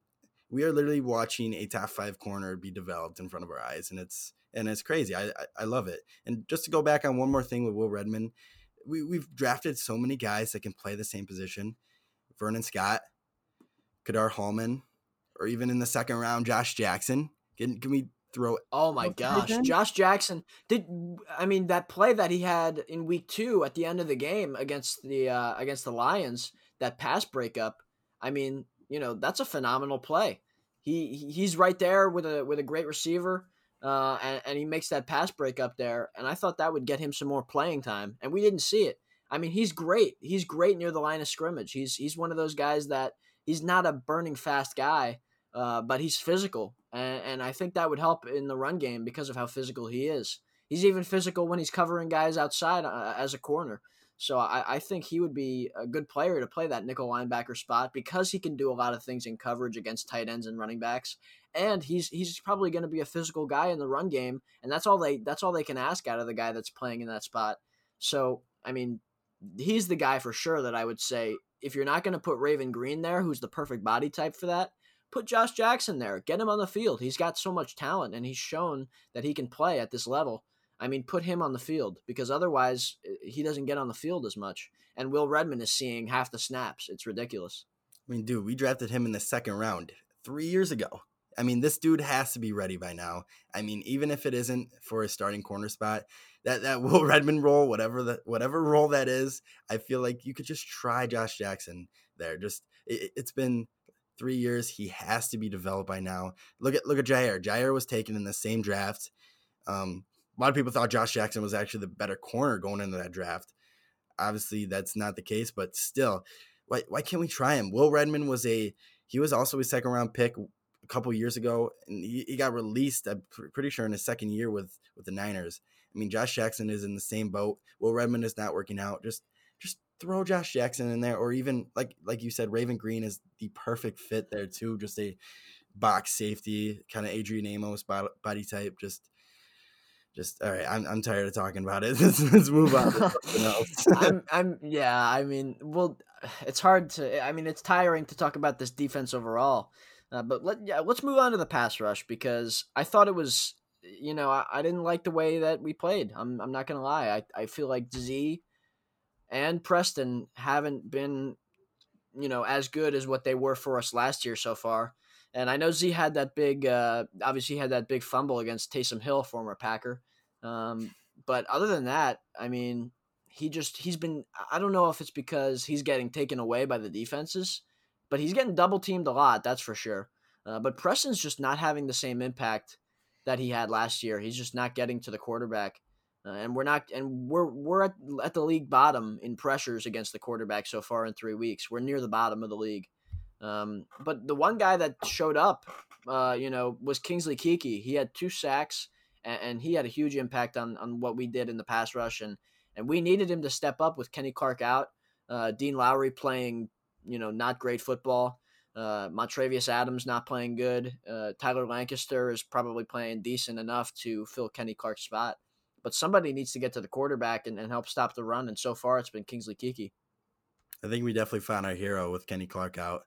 We are literally watching a top five corner be developed in front of our eyes, and it's and it's crazy. I, I, I love it. And just to go back on one more thing with Will Redmond, we we've drafted so many guys that can play the same position. Vernon Scott, Ka'dar Hollman, or even in the second round, Josh Jackson. Can, can we throw? Oh my gosh, Josh Jackson did. I mean, that play that he had in week two at the end of the game against the uh, against the Lions, that pass breakup. I mean, you know, that's a phenomenal play. He he's right there with a with a great receiver. Uh, and, and he makes that pass break up there, and I thought that would get him some more playing time, and we didn't see it. I mean, he's great. He's great near the line of scrimmage. He's he's one of those guys that he's not a burning fast guy, uh, but he's physical, and, and I think that would help in the run game because of how physical he is. He's even physical when he's covering guys outside uh, as a corner. So I, I, think he would be a good player to play that nickel linebacker spot because he can do a lot of things in coverage against tight ends and running backs. And he's he's probably going to be a physical guy in the run game, and that's all they that's all they can ask out of the guy that's playing in that spot. So I mean, he's the guy for sure that I would say if you're not going to put Raven Greene there, who's the perfect body type for that, put Josh Jackson there. Get him on the field. He's got so much talent, and he's shown that he can play at this level. I mean, put him on the field because otherwise eh, he doesn't get on the field as much. And Will Redmond is seeing half the snaps. It's ridiculous. I mean, dude, we drafted him in the second round three years ago. I mean, this dude has to be ready by now. I mean, even if it isn't for a starting corner spot, that that Will Redmond role, whatever the whatever role that is, I feel like you could just try Josh Jackson there. Just it, has been three years. He has to be developed by now. Look at look at Jaire. Jaire was taken in the same draft. Um, a lot of people thought Josh Jackson was actually the better corner going into that draft. Obviously, that's not the case, but still, why why can't we try him? Will Redmond was a he was also a second round pick a couple years ago, and he, he got released. I'm pretty sure in his second year with with the Niners. I mean, Josh Jackson is in the same boat. Will Redmond is not working out. Just just throw Josh Jackson in there, or even like like you said, Raven Greene is the perfect fit there too. Just a box safety kind of Adrian Amos body type. Just just all right. I'm I'm tired of talking about it. let's, let's move on. I'm I'm yeah. I mean, well, it's hard to. I mean, it's tiring to talk about this defense overall. Uh, but let yeah, let's move on to the pass rush because I thought it was, you know, I, I didn't like the way that we played. I'm I'm not gonna lie. I I feel like Z and Preston haven't been, you know, as good as what they were for us last year so far. And I know Z had that big, uh, obviously had that big fumble against Taysom Hill, former Packer. Um, but other than that, I mean, he just he's been. I don't know if it's because he's getting taken away by the defenses, but he's getting double teamed a lot. That's for sure. Uh, but Preston's just not having the same impact that he had last year. He's just not getting to the quarterback. Uh, and we're not, and we're we're at, at the league bottom in pressures against the quarterback so far in three weeks. We're near the bottom of the league. Um, but the one guy that showed up, uh, you know, was Kingsley Keke. He had two sacks, and, and, he had a huge impact on, on what we did in the pass rush, and and we needed him to step up with Kenny Clark out, uh, Dean Lowry playing, you know, not great football. Uh, Montravius Adams not playing good. Uh, Tyler Lancaster is probably playing decent enough to fill Kenny Clark's spot. But somebody needs to get to the quarterback and, and help stop the run. And so far, it's been Kingsley Keke. I think we definitely found our hero with Kenny Clark out.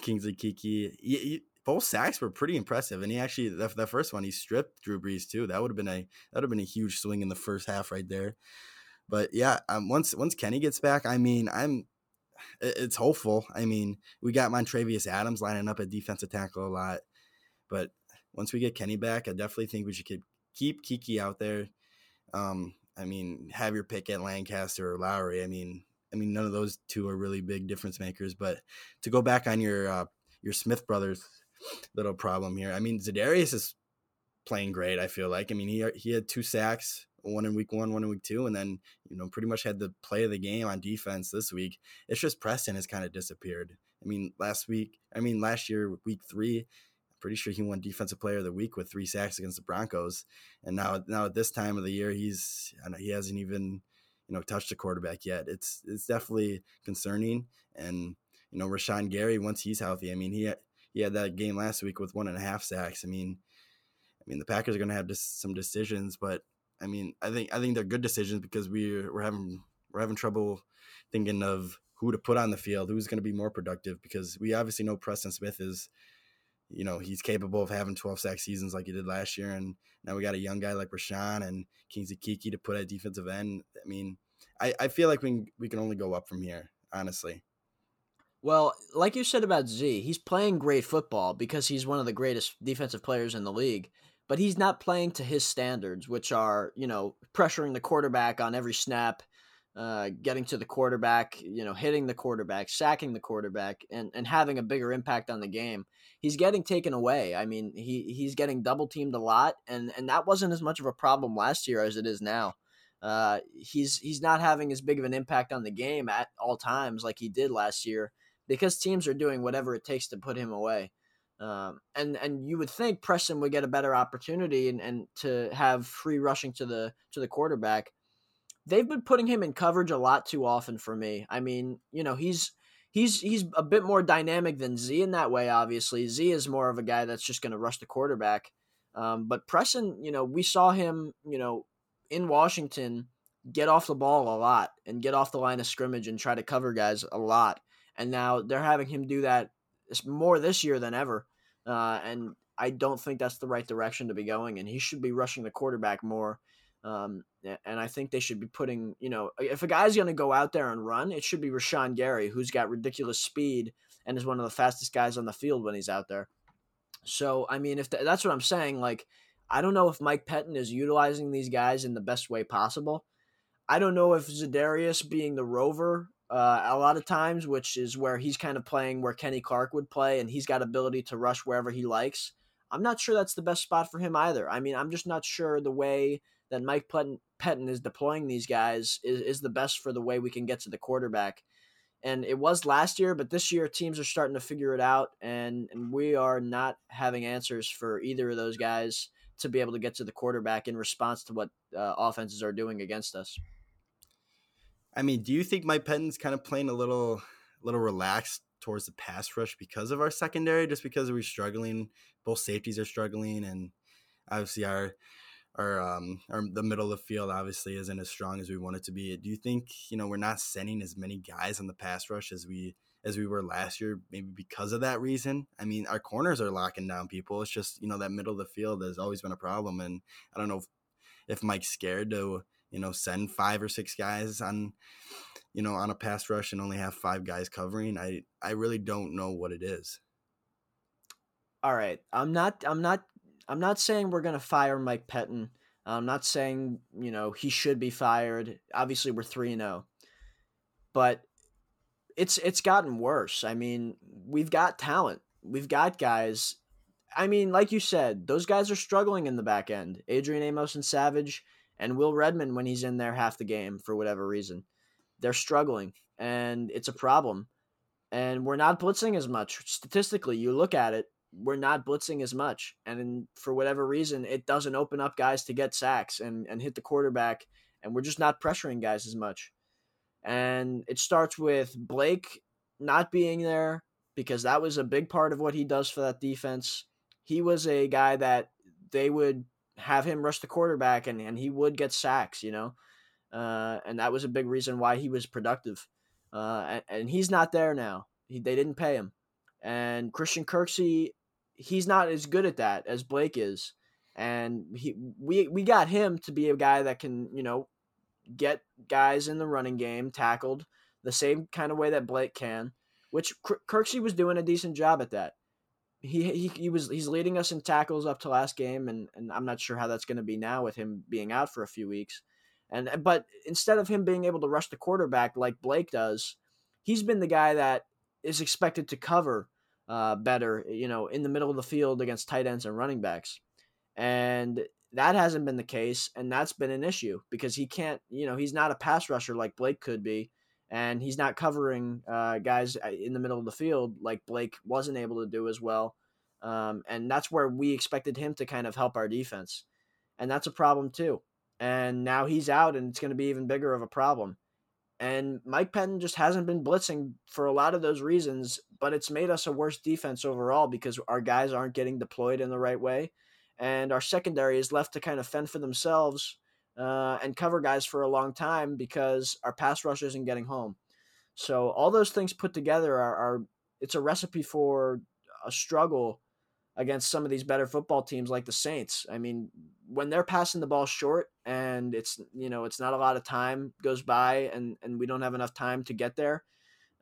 Kingsley Keke. He, he, both sacks were pretty impressive, and he actually that, the first one he stripped Drew Brees too. That would have been a that would have been a huge swing in the first half right there. But yeah, um, once once Kenny gets back, I mean, I'm it's hopeful. I mean, we got Montravius Adams lining up at defensive tackle a lot, but once we get Kenny back, I definitely think we should keep keep Keke out there. Um, I mean, have your pick at Lancaster or Lowry. I mean, I mean, none of those two are really big difference makers. But to go back on your uh, your Smith brothers little problem here, I mean, Za'Darius is playing great. I feel like. I mean, he he had two sacks, one in week one, one in week two, and then you know pretty much had the play of the game on defense this week. It's just Preston has kind of disappeared. I mean, last week, I mean, last year, week three, I'm pretty sure he won Defensive Player of the Week with three sacks against the Broncos, and now now at this time of the year, he's he hasn't even you know touched a quarterback yet. It's it's definitely concerning. And you know Rashan Gary once he's healthy, I mean he had, he had that game last week with one and a half sacks. I mean, I mean the Packers are going to have some decisions, but I mean I think I think they're good decisions because we we're having we're having trouble thinking of who to put on the field, who's going to be more productive, because we obviously know Preston Smith is, you know, he's capable of having 12 sack seasons like he did last year. And now we got a young guy like Rashan and Kingsley Keke to put at defensive end. I mean, I, I feel like we, we can only go up from here, honestly. Well, like you said about Z, he's playing great football because he's one of the greatest defensive players in the league, but he's not playing to his standards, which are, you know, pressuring the quarterback on every snap, uh, getting to the quarterback, you know, hitting the quarterback, sacking the quarterback, and, and having a bigger impact on the game. He's getting taken away. I mean, he, he's getting double teamed a lot, and, and that wasn't as much of a problem last year as it is now. Uh, he's he's not having as big of an impact on the game at all times like he did last year because teams are doing whatever it takes to put him away. Um, and and you would think Preston would get a better opportunity and, and to have free rushing to the to the quarterback. They've been putting him in coverage a lot too often for me. I mean, you know, he's he's he's a bit more dynamic than Z in that way. Obviously, Z is more of a guy that's just going to rush the quarterback. Um, but Preston, you know, we saw him, you know, in Washington get off the ball a lot and get off the line of scrimmage and try to cover guys a lot and now they're having him do that more this year than ever. Uh, and I don't think that's the right direction to be going. And he should be rushing the quarterback more. Um, and I think they should be putting, you know, if a guy's going to go out there and run, it should be Rashan Gary, who's got ridiculous speed and is one of the fastest guys on the field when he's out there. So, I mean, if th- that's what I'm saying, like, I don't know if Mike Pettine is utilizing these guys in the best way possible. I don't know if Za'Darius being the rover uh, a lot of times, which is where he's kind of playing where Kenny Clark would play, and he's got ability to rush wherever he likes. I'm not sure that's the best spot for him either. I mean, I'm just not sure the way that Mike Pettine is deploying these guys is, is the best for the way we can get to the quarterback. And it was last year, but this year teams are starting to figure it out, and, and we are not having answers for either of those guys to be able to get to the quarterback in response to what uh, offenses are doing against us. I mean, do you think Mike Pettine's kind of playing a little, little relaxed towards the pass rush because of our secondary, just because we're struggling? Both safeties are struggling, and obviously our our um our the middle of the field obviously isn't as strong as we want it to be. Do you think you know we're not sending as many guys on the pass rush as we as we were last year, maybe because of that reason? I mean, our corners are locking down people. It's just you know that middle of the field has always been a problem, and I don't know if, if Mike's scared to you know, send five or six guys on, you know, on a pass rush and only have five guys covering. I I really don't know what it is. All right, I'm not I'm not I'm not saying we're gonna fire Mike Pettine. I'm not saying you know he should be fired. Obviously, we're three and zero, oh. but it's it's gotten worse. I mean, we've got talent. We've got guys. I mean, like you said, those guys are struggling in the back end. Adrian Amos and Savage and Will Redmond when he's in there half the game for whatever reason. They're struggling and it's a problem. And we're not blitzing as much. Statistically, you look at it, we're not blitzing as much. And for whatever reason, it doesn't open up guys to get sacks and, and hit the quarterback. And we're just not pressuring guys as much. And it starts with Blake not being there because that was a big part of what he does for that defense. He was a guy that they would have him rush the quarterback and, and he would get sacks, you know? Uh, and that was a big reason why he was productive. Uh, and, and, he's not there now. He, they didn't pay him. And Christian Kirksey, he's not as good at that as Blake is. And he, we, we got him to be a guy that can, you know, get guys in the running game tackled the same kind of way that Blake can, which Kirksey was doing a decent job at that he, he he was he's leading us in tackles up to last game, and and I'm not sure how that's going to be now with him being out for a few weeks. And but instead of him being able to rush the quarterback like Blake does, he's been the guy that is expected to cover uh, better, you know, in the middle of the field against tight ends and running backs. And that hasn't been the case, and that's been an issue because he can't, you know, he's not a pass rusher like Blake could be and he's not covering uh, guys uh, in the middle of the field like Blake wasn't able to do as well. Um, and that's where we expected him to kind of help our defense, and that's a problem too. And now he's out, and it's going to be even bigger of a problem. And Mike Pettine just hasn't been blitzing for a lot of those reasons, but it's made us a worse defense overall because our guys aren't getting deployed in the right way, and our secondary is left to kind of fend for themselves uh, and cover guys for a long time because our pass rush isn't getting home. So all those things put together are, are it's a recipe for a struggle against some of these better football teams like the Saints. I mean, when they're passing the ball short and it's you know it's not a lot of time goes by and and we don't have enough time to get there,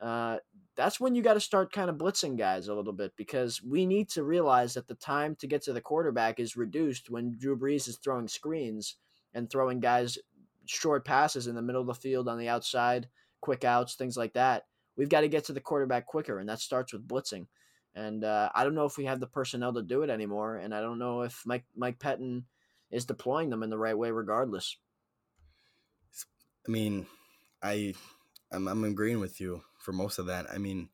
uh, that's when you got to start kind of blitzing guys a little bit because we need to realize that the time to get to the quarterback is reduced when Drew Brees is throwing screens and throwing guys short passes in the middle of the field on the outside, quick outs, things like that. We've got to get to the quarterback quicker, and that starts with blitzing. And uh, I don't know if we have the personnel to do it anymore, and I don't know if Mike Mike Pettine is deploying them in the right way, regardless. I mean, I I'm, I'm agreeing with you for most of that. I mean,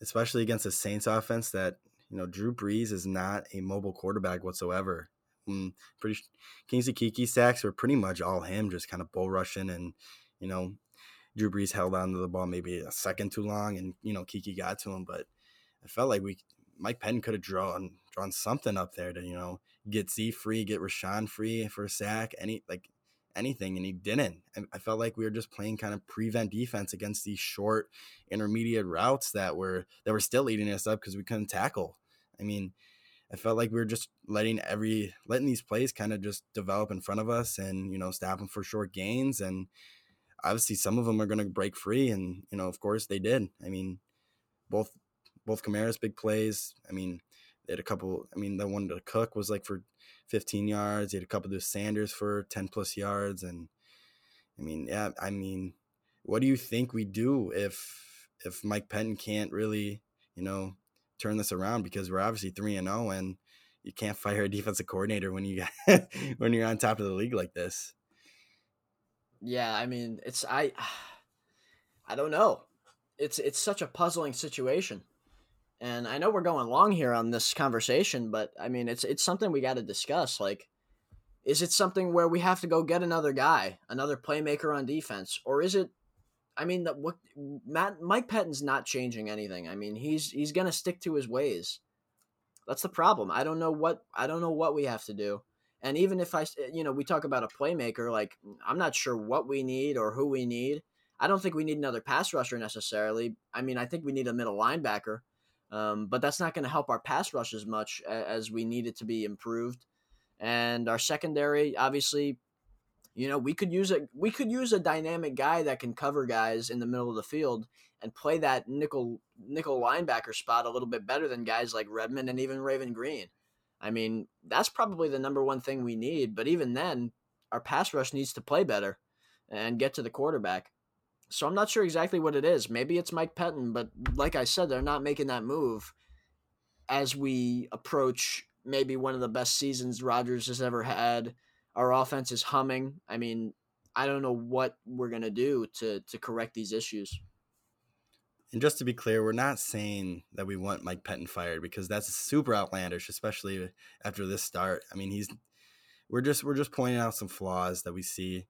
especially against the Saints offense, that you know Drew Brees is not a mobile quarterback whatsoever. Mm, pretty Kingsley Keke sacks were pretty much all him, just kind of bull rushing, and you know Drew Brees held on to the ball maybe a second too long, and you know Keke got to him, but I felt like we Mike Penn could have drawn drawn something up there to you know get Z free, get Rashan free for a sack, any like anything, and he didn't. I, I felt like we were just playing kind of prevent defense against these short intermediate routes that were that were still eating us up because we couldn't tackle. I mean, I felt like we were just letting every letting these plays kind of just develop in front of us, and you know stop them for short gains, and obviously some of them are going to break free, and you know of course they did. I mean, both both Kamara's big plays. I mean, they had a couple. I mean, the one to Cook was like for 15 yards. He had a couple to Sanders for 10 plus yards, and I mean, yeah. I mean, what do you think we do if if Mike Pettine can't really, you know, turn this around? Because we're obviously three and zero, oh, and you can't fire a defensive coordinator when you when you're on top of the league like this. Yeah, I mean, it's I I don't know. It's it's such a puzzling situation. And I know we're going long here on this conversation, but I mean, it's it's something we got to discuss. Like, is it something where we have to go get another guy, another playmaker on defense, or is it? I mean, that what Matt Mike Pettine's not changing anything. I mean, he's he's gonna stick to his ways. That's the problem. I don't know what I don't know what we have to do. And even if I, eh, you know, we talk about a playmaker, like I'm not sure what we need or who we need. I don't think we need another pass rusher necessarily. I mean, I think we need a middle linebacker. Um, but that's not going to help our pass rush as much as we need it to be improved. And our secondary, obviously, you know, we could use a we could use a dynamic guy that can cover guys in the middle of the field and play that nickel nickel linebacker spot a little bit better than guys like Redmond and even Raven Greene. I mean, that's probably the number one thing we need. But even then, our pass rush needs to play better and get to the quarterback. So I'm not sure exactly what it is. Maybe it's Mike Pettine, but like I said, they're not making that move as we approach maybe one of the best seasons Rodgers has ever had. Our offense is humming. I mean, I don't know what we're gonna do to to correct these issues. And just to be clear, we're not saying that we want Mike Pettine fired because that's super outlandish, especially after this start. I mean, he's we're just we're just pointing out some flaws that we see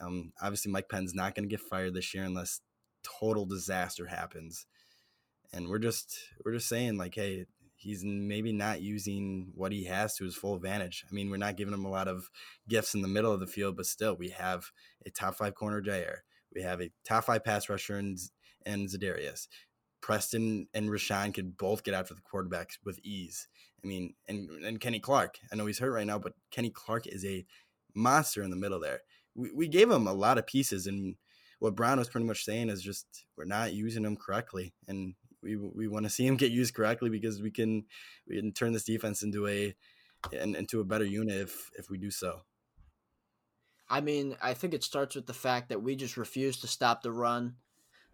um, obviously, Mike Penn's not going to get fired this year unless total disaster happens. And we're just we're just saying like, hey, he's maybe not using what he has to his full advantage. I mean, we're not giving him a lot of gifts in the middle of the field, but still, we have a top five corner Jaire. We have a top five pass rusher in, in Za'Darius. Preston and Rashan could both get after the quarterback with ease. I mean, and and Kenny Clark. I know he's hurt right now, but Kenny Clark is a monster in the middle there we, we gave him a lot of pieces and what Brown was pretty much saying is just we're not using them correctly and we we want to see him get used correctly because we can we can turn this defense into a and into a better unit if if we do so. I mean, I think it starts with the fact that we just refuse to stop the run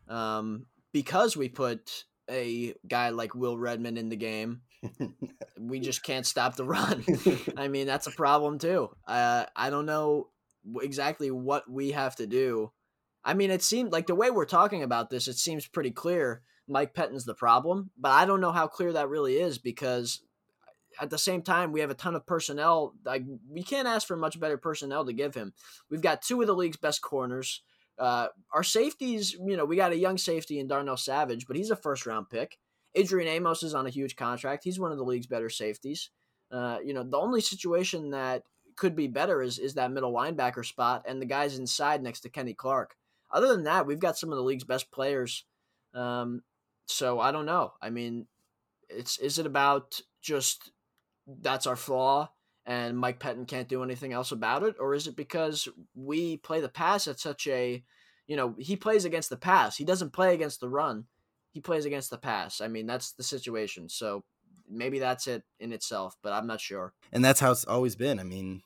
um, because we put a guy like Will Redmond in the game. we just can't stop the run. I mean, that's a problem too. Uh, I don't know exactly what we have to do. I mean, it seemed like the way we're talking about this, it seems pretty clear Mike Pettine's the problem, but I don't know how clear that really is because at the same time, we have a ton of personnel. Like we can't ask for much better personnel to give him. We've got two of the league's best corners. Uh, our safeties, you know, we got a young safety in Darnell Savage, but he's a first round pick. Adrian Amos is on a huge contract. He's one of the league's better safeties. Uh, you know, the only situation that could be better is is that middle linebacker spot and the guys inside next to Kenny Clark. other than that, we've got some of the league's best players. Um, so I don't know. I mean, it's is it about just that's our flaw and Mike Pettine can't do anything else about it, or is it because we play the pass at such a, you know, he plays against the pass. He doesn't play against the run. He plays against the pass. I mean, that's the situation. So maybe that's it in itself, but I'm not sure. And that's how it's always been. I mean,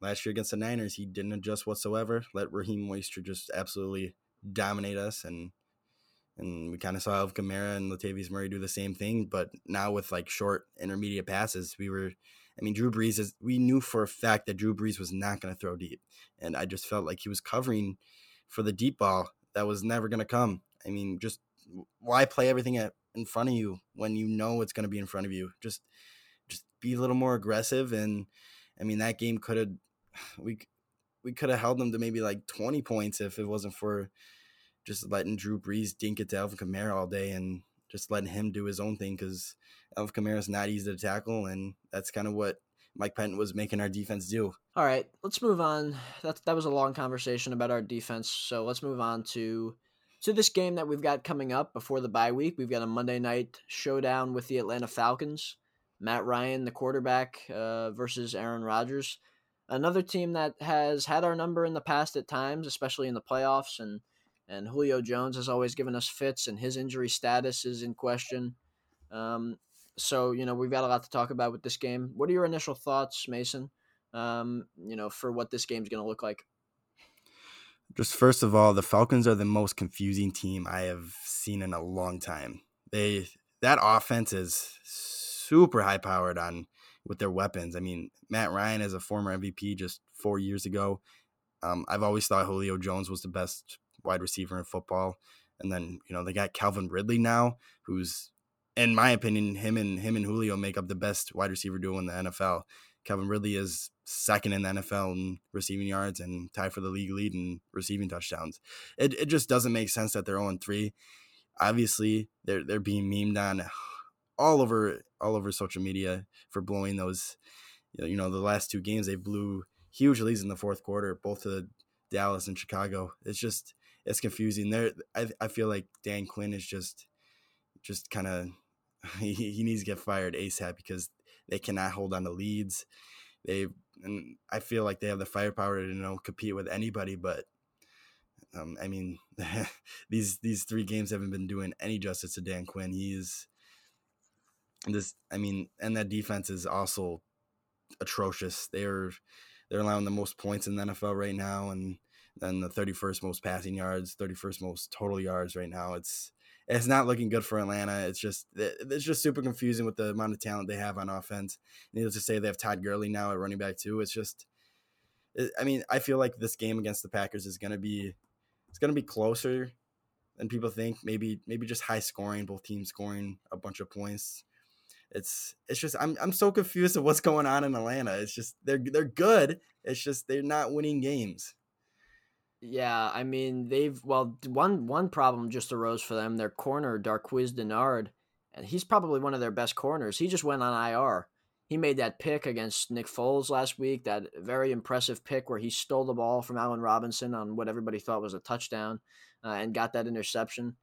last year against the Niners, he didn't adjust whatsoever. Let Raheem Mostert just absolutely dominate us, and and we kind of saw Alvin Kamara and Latavius Murray do the same thing. But now with like short intermediate passes, we were. I mean, Drew Brees is. We knew for a fact that Drew Brees was not going to throw deep, and I just felt like he was covering for the deep ball that was never going to come. I mean, just why play everything at, in front of you when you know it's going to be in front of you? Just, just be a little more aggressive. And I mean, that game could have we we could have held them to maybe like twenty points if it wasn't for just letting Drew Brees dink it to Alvin Kamara all day and just letting him do his own thing because Alvin Kamara is not easy to tackle, and that's kind of what Mike Pettine was making our defense do. All right, let's move on. That that was a long conversation about our defense, so let's move on to to this game that we've got coming up before the bye week. We've got a Monday night showdown with the Atlanta Falcons. Matt Ryan, the quarterback, uh, versus Aaron Rodgers. Another team that has had our number in the past at times, especially in the playoffs, and and Julio Jones has always given us fits, and his injury status is in question. Um, so you know we've got a lot to talk about with this game. What are your initial thoughts, Mason? Um, you know, for what this game's going to look like. Just first of all, the Falcons are the most confusing team I have seen in a long time. They that offense is super high powered on with their weapons. I mean, Matt Ryan as a former MVP just four years ago. Um, I've always thought Julio Jones was the best wide receiver in football. And then, you know, they got Calvin Ridley now, who's in my opinion, him and him and Julio make up the best wide receiver duo in the NFL. Calvin Ridley is second in the NFL in receiving yards and tied for the league lead in receiving touchdowns. It it just doesn't make sense that they're 0 3. Obviously, they're they're being memed on all over all over social media for blowing those you know the last two games they blew huge leads in the fourth quarter both to Dallas and Chicago. It's just it's confusing. There, I I feel like Dan Quinn is just just kind of he, he needs to get fired ASAP because they cannot hold on to leads. They and I feel like they have the firepower to you know compete with anybody, but um, I mean these these three games haven't been doing any justice to Dan Quinn. He's this I mean, and that defense is also atrocious. They're they're allowing the most points in the NFL right now, and then the 31st most passing yards, 31st most total yards right now. It's it's not looking good for Atlanta. It's just eh, it's just super confusing with the amount of talent they have on offense. Needless to say, they have Todd Gurley now at running back too. It's just, eh, I mean, I feel like this game against the Packers is gonna be, it's gonna be closer than people think. Maybe maybe just high scoring, both teams scoring a bunch of points. It's it's just I'm I'm so confused at what's going on in Atlanta. It's just they're they're good. It's just they're not winning games. Yeah, I mean they've well one one problem just arose for them. Their corner Darqueze Dennard, and he's probably one of their best corners. He just went on IR. He made that pick against Nick Foles last week. That very impressive pick where he stole the ball from Allen Robinson on what everybody thought was a touchdown, uh, and got that interception.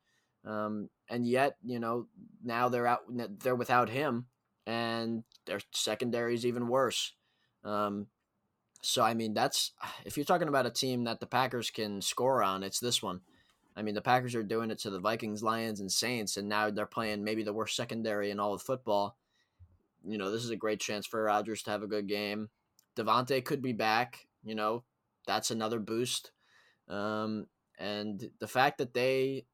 Um, and yet, you know, now they're out. They're without him, and their secondary is even worse. Um, so I mean, that's if you're talking about a team that the Packers can score on, it's this one. I mean, the Packers are doing it to the Vikings, Lions, and Saints, and now they're playing maybe the worst secondary in all of football. You know, this is a great chance for Rodgers to have a good game. Davante could be back. You know, that's another boost. Um, and the fact that they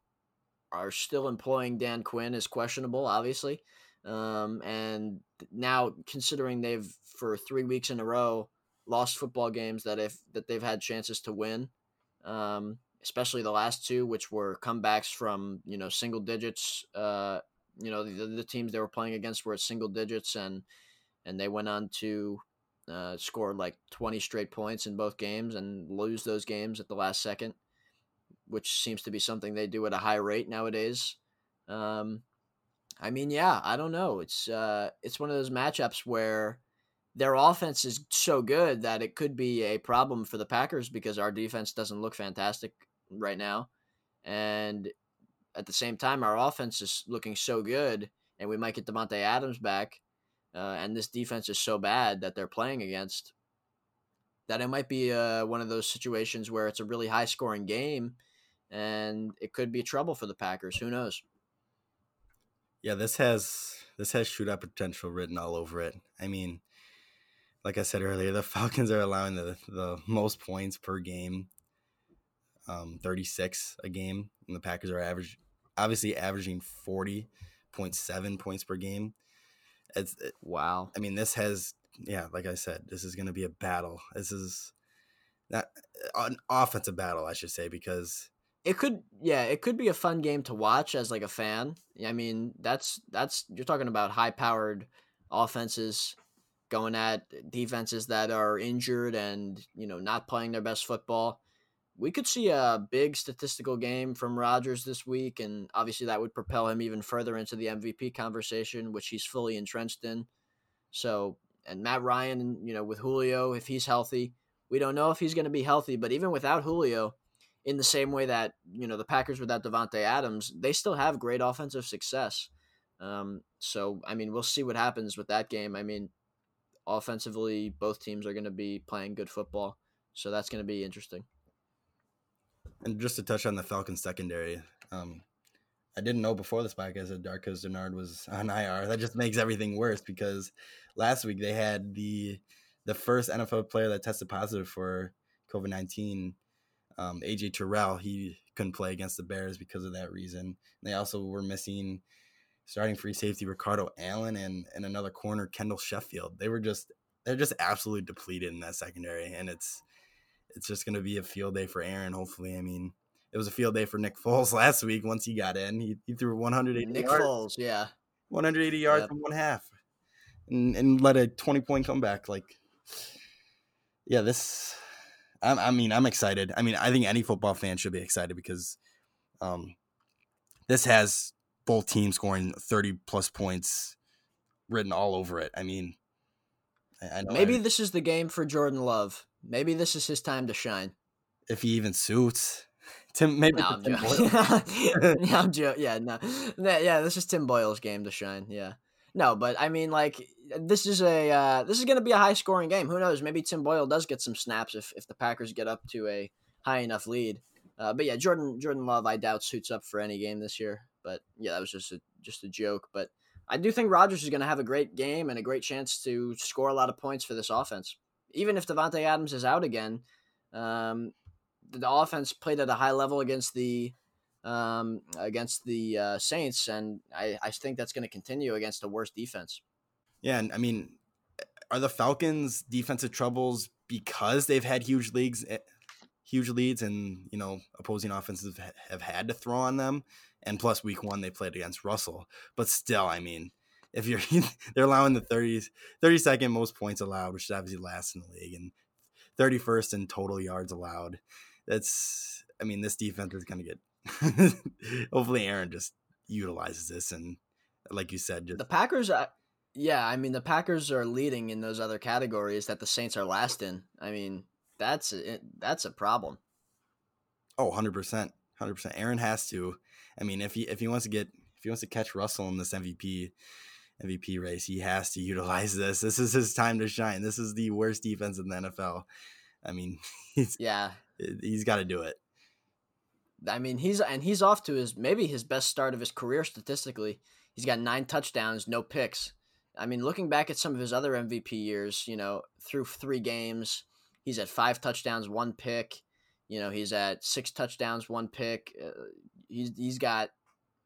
are still employing Dan Quinn is questionable, obviously. Um, and now, considering they've for three weeks in a row lost football games that if that they've had chances to win, um, especially the last two, which were comebacks from you know single digits. Uh, you know the, the teams they were playing against were at single digits, and and they went on to uh, score like twenty straight points in both games and lose those games at the last second, which seems to be something they do at a high rate nowadays. Um, I mean, yeah, I don't know. It's uh, it's one of those matchups where their offense is so good that it could be a problem for the Packers because our defense doesn't look fantastic right now. and at the same time, our offense is looking so good, and we might get Davante Adams back, uh, and this defense is so bad that they're playing against that it might be uh, one of those situations where it's a really high scoring game, and it could be trouble for the Packers. Who knows? Yeah, this has this has shootout potential written all over it. I mean, like I said earlier, the Falcons are allowing the the most points per game, um, thirty six a game, and the Packers are average, obviously averaging forty point seven points per game. It's it, wow. I mean, this has yeah, like I said, this is going to be a battle. This is not an offensive battle, I should say, because it could yeah it could be a fun game to watch as like a fan i mean that's that's you're talking about high powered offenses going at defenses that are injured and you know not playing their best football we could see a big statistical game from Rodgers this week and obviously that would propel him even further into the MVP conversation which he's fully entrenched in so and Matt Ryan you know with Julio if he's healthy we don't know if he's going to be healthy but even without Julio in the same way that you know the Packers without Davante Adams, they still have great offensive success. Um, so I mean, we'll see what happens with that game. I mean, offensively, both teams are going to be playing good football, so that's going to be interesting. And just to touch on the Falcons secondary, um, I didn't know before this podcast that Darqueze Dennard was on IR. That just makes everything worse because last week they had the the first NFL player that tested positive for COVID nineteen um, AJ Terrell, he couldn't play against the Bears because of that reason. They also were missing starting free safety Ricardo Allen and and another corner Kendall Sheffield. They were just they're just absolutely depleted in that secondary, and it's it's just going to be a field day for Aaron. Hopefully, I mean it was a field day for Nick Foles last week. Once he got in, he, he threw 180. Nick yards, Foles, yeah, 180 yards yep. from one half, and and led a 20 point comeback. Like, yeah, this I, I mean, I'm excited. I mean, I think any football fan should be excited because um, this has both teams scoring 30 plus points written all over it. I mean, I, maybe I, this is the game for Jordan Love. Maybe this is his time to shine. If he even suits. Tim, maybe no, I'm Tim yeah, I'm joking. Yeah, no, yeah, this is Tim Boyle's game to shine. Yeah, no, but I mean, like this is a uh, this is going to be a high scoring game. Who knows? Maybe Tim Boyle does get some snaps if if the Packers get up to a high enough lead. Uh, but yeah, Jordan Jordan Love, I doubt suits up for any game this year. But yeah, that was just a just a joke. But I do think Rodgers is going to have a great game and a great chance to score a lot of points for this offense. Even if Davante Adams is out again, um, the offense played at a high level against the um, against the uh, Saints, and I, I think that's going to continue against the worst defense. Yeah, and I mean, are the Falcons' defensive troubles because they've had huge leagues, eh, huge leads, and you know opposing offenses have had to throw on them? And plus, week one they played against Russell, but still, I mean, if you're they're allowing the 30, 32nd most points allowed, which is obviously last in the league, and 31st in total yards allowed. That's, I mean, this defense is going to get. hopefully, Aaron just utilizes this and, like you said, just the Packers. Uh, yeah, I mean the Packers are leading in those other categories that the Saints are last in. I mean, that's a, that's a problem. Oh, 100%. 100%. Aaron has to. I mean, if he if he wants to get if he wants to catch Russell in this MVP MVP race, he has to utilize this. This is his time to shine. This is the worst defense in the NFL. I mean, he's yeah, he's got to do it. I mean, he's and he's off to his maybe his best start of his career statistically. He's got nine touchdowns, no picks. I mean, looking back at some of his other MVP years, you know, through three games, he's at five touchdowns, one pick. You know, he's at six touchdowns, one pick. Uh, he's he's got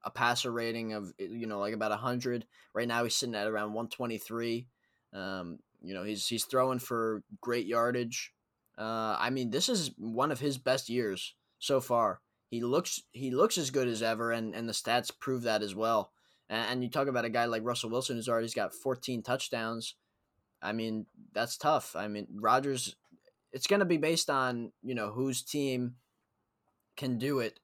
a passer rating of you know like about hundred. Right now, he's sitting at around one twenty three. Um, you know, he's he's throwing for great yardage. Uh, I mean, this is one of his best years so far. He looks he looks as good as ever, and and the stats prove that as well. And, you talk about a guy like Russell Wilson who's already got 14 touchdowns. I mean, that's tough. I mean, Rodgers, it's going to be based on, you know, whose team can do it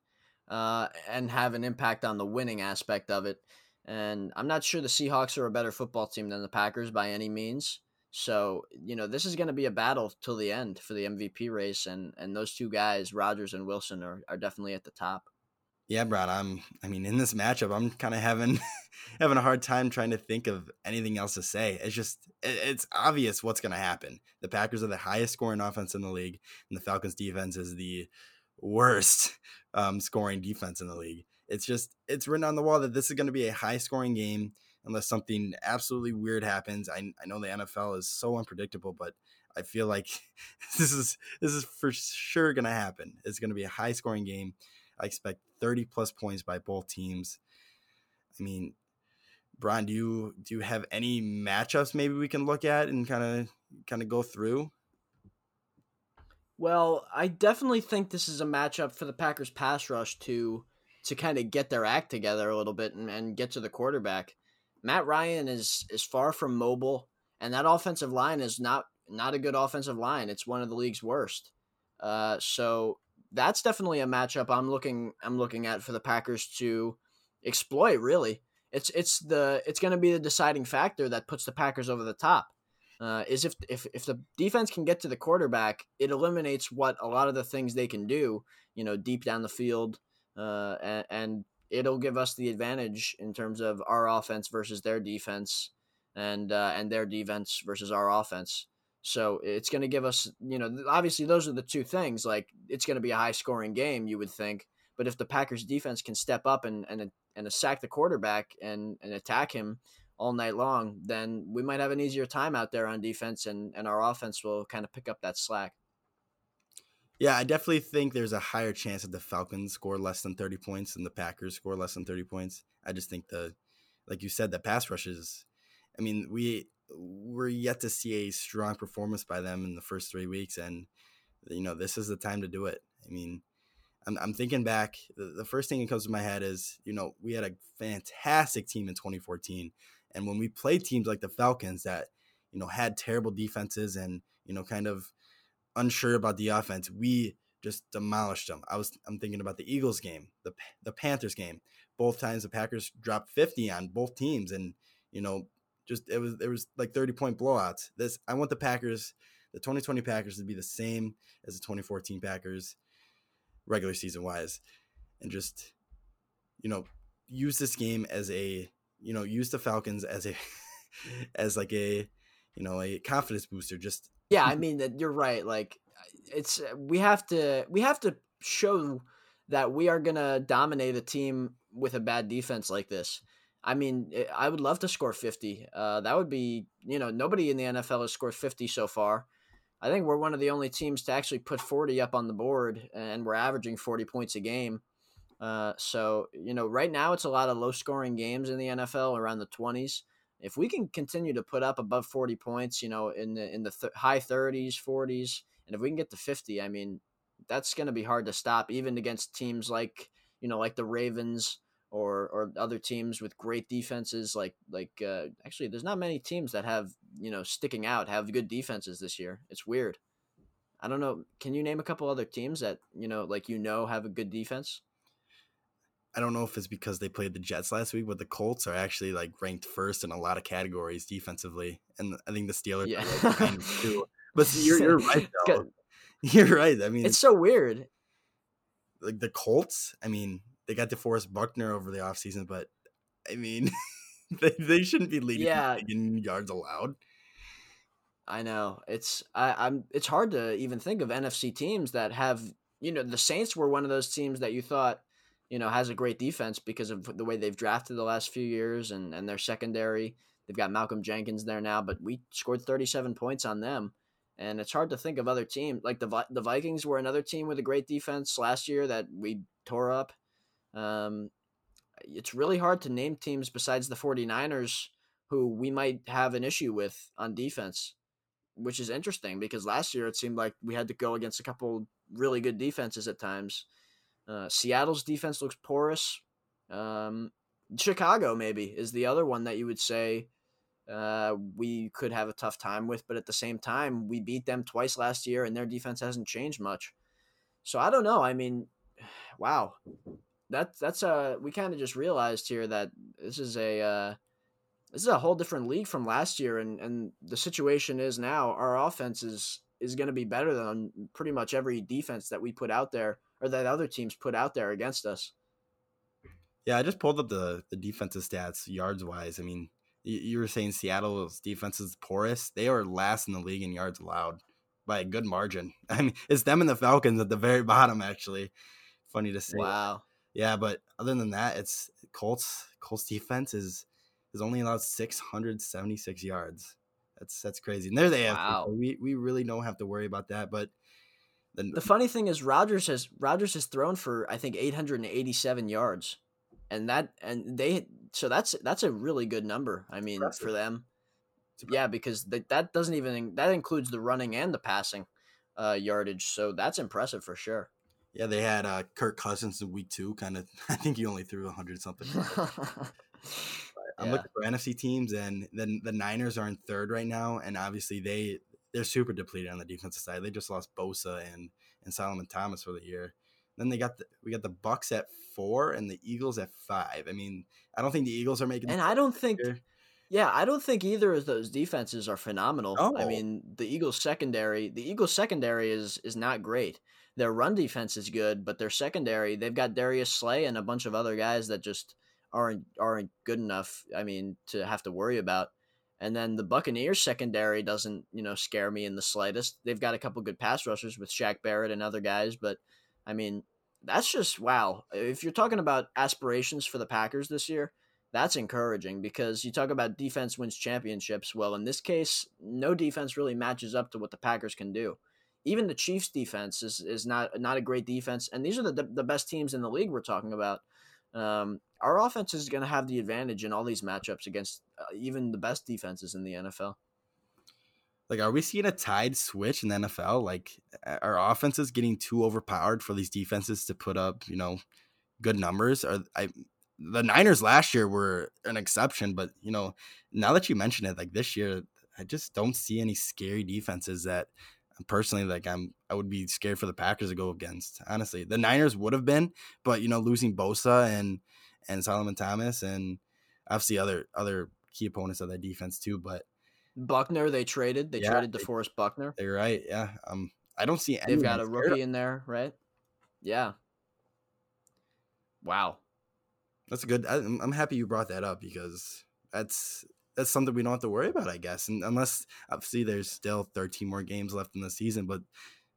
uh, and have an impact on the winning aspect of it. And I'm not sure the Seahawks are a better football team than the Packers by any means. So, you know, this is going to be a battle till the end for the MVP race. And, and those two guys, Rodgers and Wilson, are, are definitely at the top. Yeah, Brad. I'm. I mean, in this matchup, I'm kind of having having a hard time trying to think of anything else to say. It's just it's obvious what's going to happen. The Packers are the highest scoring offense in the league, and the Falcons' defense is the worst um, scoring defense in the league. It's just it's written on the wall that this is going to be a high scoring game unless something absolutely weird happens. I, I know the NFL is so unpredictable, but I feel like this is this is for sure going to happen. It's going to be a high scoring game. I expect 30 plus points by both teams. I mean, Brian, do you do you have any matchups maybe we can look at and kind of kind of go through? Well, I definitely think this is a matchup for the Packers pass rush to to kind of get their act together a little bit and, and get to the quarterback. Matt Ryan is is far from mobile, and that offensive line is not not a good offensive line. It's one of the league's worst. Uh, so that's definitely a matchup I'm looking I'm looking at for the Packers to exploit. Really, it's it's the it's going to be the deciding factor that puts the Packers over the top. Uh, is if if if the defense can get to the quarterback, it eliminates what a lot of the things they can do. You know, deep down the field, uh, and, and it'll give us the advantage in terms of our offense versus their defense, and uh, and their defense versus our offense. So it's going to give us, you know, obviously those are the two things. Like it's going to be a high scoring game, you would think. But if the Packers defense can step up and and and sack the quarterback and and attack him all night long, then we might have an easier time out there on defense, and and our offense will kind of pick up that slack. Yeah, I definitely think there's a higher chance that the Falcons score less than 30 points and the Packers score less than 30 points. I just think the, like you said, the pass rushes. I mean, we we're yet to see a strong performance by them in the first three weeks, and you know this is the time to do it. I mean, I'm, I'm thinking back. The, the first thing that comes to my head is you know we had a fantastic team in 2014, and when we played teams like the Falcons that you know had terrible defenses and you know kind of unsure about the offense, we just demolished them. I was I'm thinking about the Eagles game, the the Panthers game. Both times the Packers dropped 50 on both teams, and you know just it was there was like 30 point blowouts. This I want the Packers, the 2020 Packers would be the same as the 2014 Packers regular season wise and just you know use this game as a you know use the Falcons as a as like a you know a confidence booster just yeah i mean that you're right like it's we have to we have to show that we are going to dominate a team with a bad defense like this I mean, eh, I would love to score 50. Uh, that would be, you know, nobody in the NFL has scored 50 so far. I think we're one of the only teams to actually put 40 up on the board, and we're averaging 40 points a game. Uh, so, you know, right now it's a lot of low scoring games in the NFL around the 20s. If we can continue to put up above 40 points, you know, in the in the th- high 30s, 40s, and if we can get to 50, I mean, that's going to be hard to stop even against teams like, you know, like the Ravens or or other teams with great defenses like like uh, actually there's not many teams that have you know sticking out have good defenses this year. It's weird. I don't know can you name a couple other teams that you know like you know have a good defense? I don't know if it's because they played the jets last week but the colts are actually like ranked first in a lot of categories defensively and i think the steelers yeah. are like kind of too. But you're, you're right though. you're right i mean it's so weird. Like the colts i mean they got DeForest Buckner over the offseason, but I mean, they, they shouldn't be leading yeah. in yards allowed. I know it's I, I'm it's hard to even think of NFC teams that have you know the Saints were one of those teams that you thought you know has a great defense because of the way they've drafted the last few years and and their secondary. They've got Malcolm Jenkins there now, but we scored 37 points on them. And it's hard to think of other teams like the the Vikings were another team with a great defense last year that we tore up. Um, it's really hard to name teams besides the 49ers who we might have an issue with on defense, which is interesting because last year it seemed like we had to go against a couple really good defenses at times. Uh, Seattle's defense looks porous. Um, Chicago maybe is the other one that you would say uh, we could have a tough time with, but at the same time, we beat them twice last year, and their defense hasn't changed much. So I don't know. I mean, wow, that's that's uh we kind of just realized here that this is a uh this is a whole different league from last year and and the situation is now our offense is is going to be better than pretty much every defense that we put out there or that other teams put out there against us Yeah, I just pulled up the the defensive stats yards wise. I mean, you, you were saying Seattle's defense is porous. They are last in the league in yards allowed by a good margin. I mean, it's them and the Falcons at the very bottom. Actually, funny to say. Wow. Yeah, but other than that, it's Colts. Colts defense is is only allowed 676 yards. That's that's crazy. And there they're wow. We we really don't have to worry about that. But the, the funny thing is, Rodgers has Rodgers has thrown for I think 887 yards, and that and they so that's that's a really good number. I mean, Impressive. for them, yeah, because that that doesn't even that includes the running and the passing uh, yardage. So that's impressive for sure. Yeah, they had uh, Kirk Cousins in week two. Kind of, I think he only threw hundred something. I'm yeah. looking for NFC teams, and then the Niners are in third right now, and obviously they they're super depleted on the defensive side. They just lost Bosa and and Solomon Thomas for the year. Then they got the, we got the Bucks at four and the Eagles at five. I mean, I don't think the Eagles are making. And I don't think. Here. Yeah, I don't think either of those defenses are phenomenal. I mean, the Eagles secondary, the Eagles secondary is is not great. Their run defense is good, but their secondary, they've got Darius Slay and a bunch of other guys that just aren't aren't good enough. I mean, to have to worry about. And then the Buccaneers secondary doesn't, you know, scare me in the slightest. They've got a couple good pass rushers with Shaq Barrett and other guys, but I mean, that's just wow. If you're talking about aspirations for the Packers this year, that's encouraging because you talk about defense wins championships. Well, in this case, no defense really matches up to what the Packers can do. Even the Chiefs defense is, is not not a great defense, and these are the the best teams in the league we're talking about. Um, our offense is going to have the advantage in all these matchups against uh, even the best defenses in the NFL. Like, are we seeing a tide switch in the NFL? Like, our offenses getting too overpowered for these defenses to put up, you know, good numbers? Are I the Niners last year were an exception, but you know, now that you mention it, like this year, I just don't see any scary defenses that personally like I'm I would be scared for the Packers to go against. Honestly, the Niners would have been, but you know, losing Bosa and and Solomon Thomas and obviously other other key opponents of that defense too, but Buckner, they traded. They yeah, traded DeForest Buckner. They're right. Yeah. Um, I don't see. Any. They've got a rookie in there, right? Yeah. Wow. That's good. I, I'm happy you brought that up because that's that's something we don't have to worry about, I guess. And unless obviously there's still 13 more games left in the season, but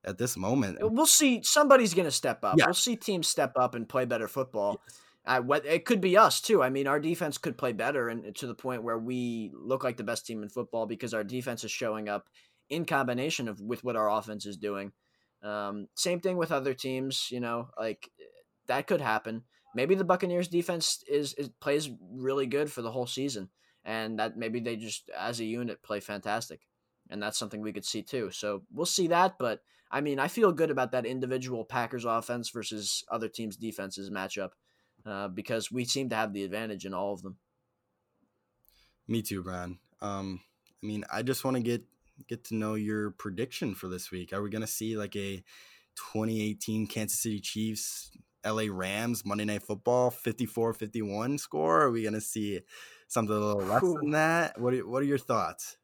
at this moment, we'll see. Somebody's going to step up. Yeah. We'll see teams step up and play better football. Yes. Uh, it could be us too. I mean, our defense could play better, and to the point where we look like the best team in football because our defense is showing up in combination of with what our offense is doing. Um, same thing with other teams. You know, like that could happen. Maybe the Buccaneers defense is, is plays really good for the whole season, and that maybe they just as a unit play fantastic, and that's something we could see too. So we'll see that, but I mean, I feel good about that individual Packers offense versus other teams' defenses matchup uh, because we seem to have the advantage in all of them. Me too, Brian. Um, I mean, I just want to get get to know your prediction for this week. Are we going to see like a 2018 Kansas City Chiefs LA Rams Monday Night Football 54-51 score? Are we going to see something a little less than that? What are, what are your thoughts?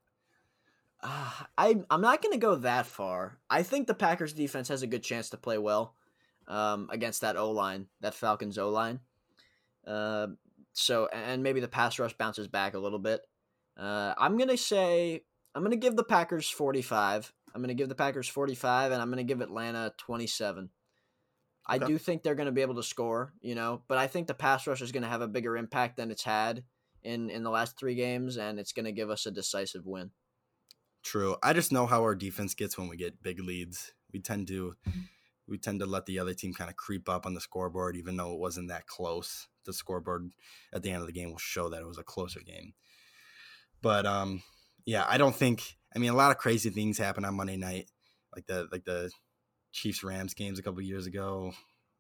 Uh, I I'm not going to go that far. I think the Packers defense has a good chance to play well um, against that O line, that Falcons O line. Uh, so and maybe the pass rush bounces back a little bit. Uh, I'm gonna say I'm gonna give the Packers 45. I'm gonna give the Packers 45, and I'm gonna give Atlanta 27. I do think they're going to be able to score, you know, but I think the pass rush is going to have a bigger impact than it's had in in the last three games, and it's going to give us a decisive win. True. I just know how our defense gets when we get big leads. We tend to we tend to let the other team kind of creep up on the scoreboard, even though it wasn't that close. The scoreboard at the end of the game will show that it was a closer game. But um, yeah, I don't think. I mean, a lot of crazy things happen on Monday night, like the like the Chiefs Rams games a couple years ago,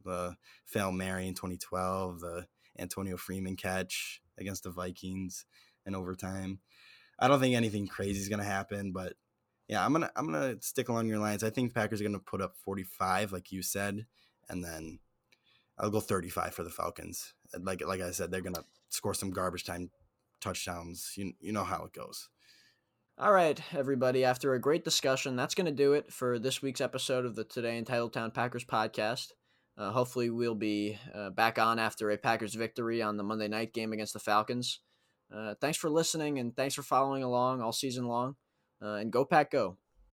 the Fail Mary in 2012, the Antonio Freeman catch against the Vikings in overtime. I don't think anything crazy is going to happen, but yeah, I'm gonna I'm gonna stick along your lines. I think Packers are gonna put up 45, like you said, and then I'll go 35 for the Falcons. Like like I said, they're gonna score some garbage time touchdowns. You you know how it goes. All right, everybody. After a great discussion, that's going to do it for this week's episode of the Today in Titletown Packers podcast. Uh, hopefully, we'll be uh, back on after a Packers victory on the Monday night game against the Falcons. Uh, thanks for listening and thanks for following along all season long. Uh, and go, Pack, go.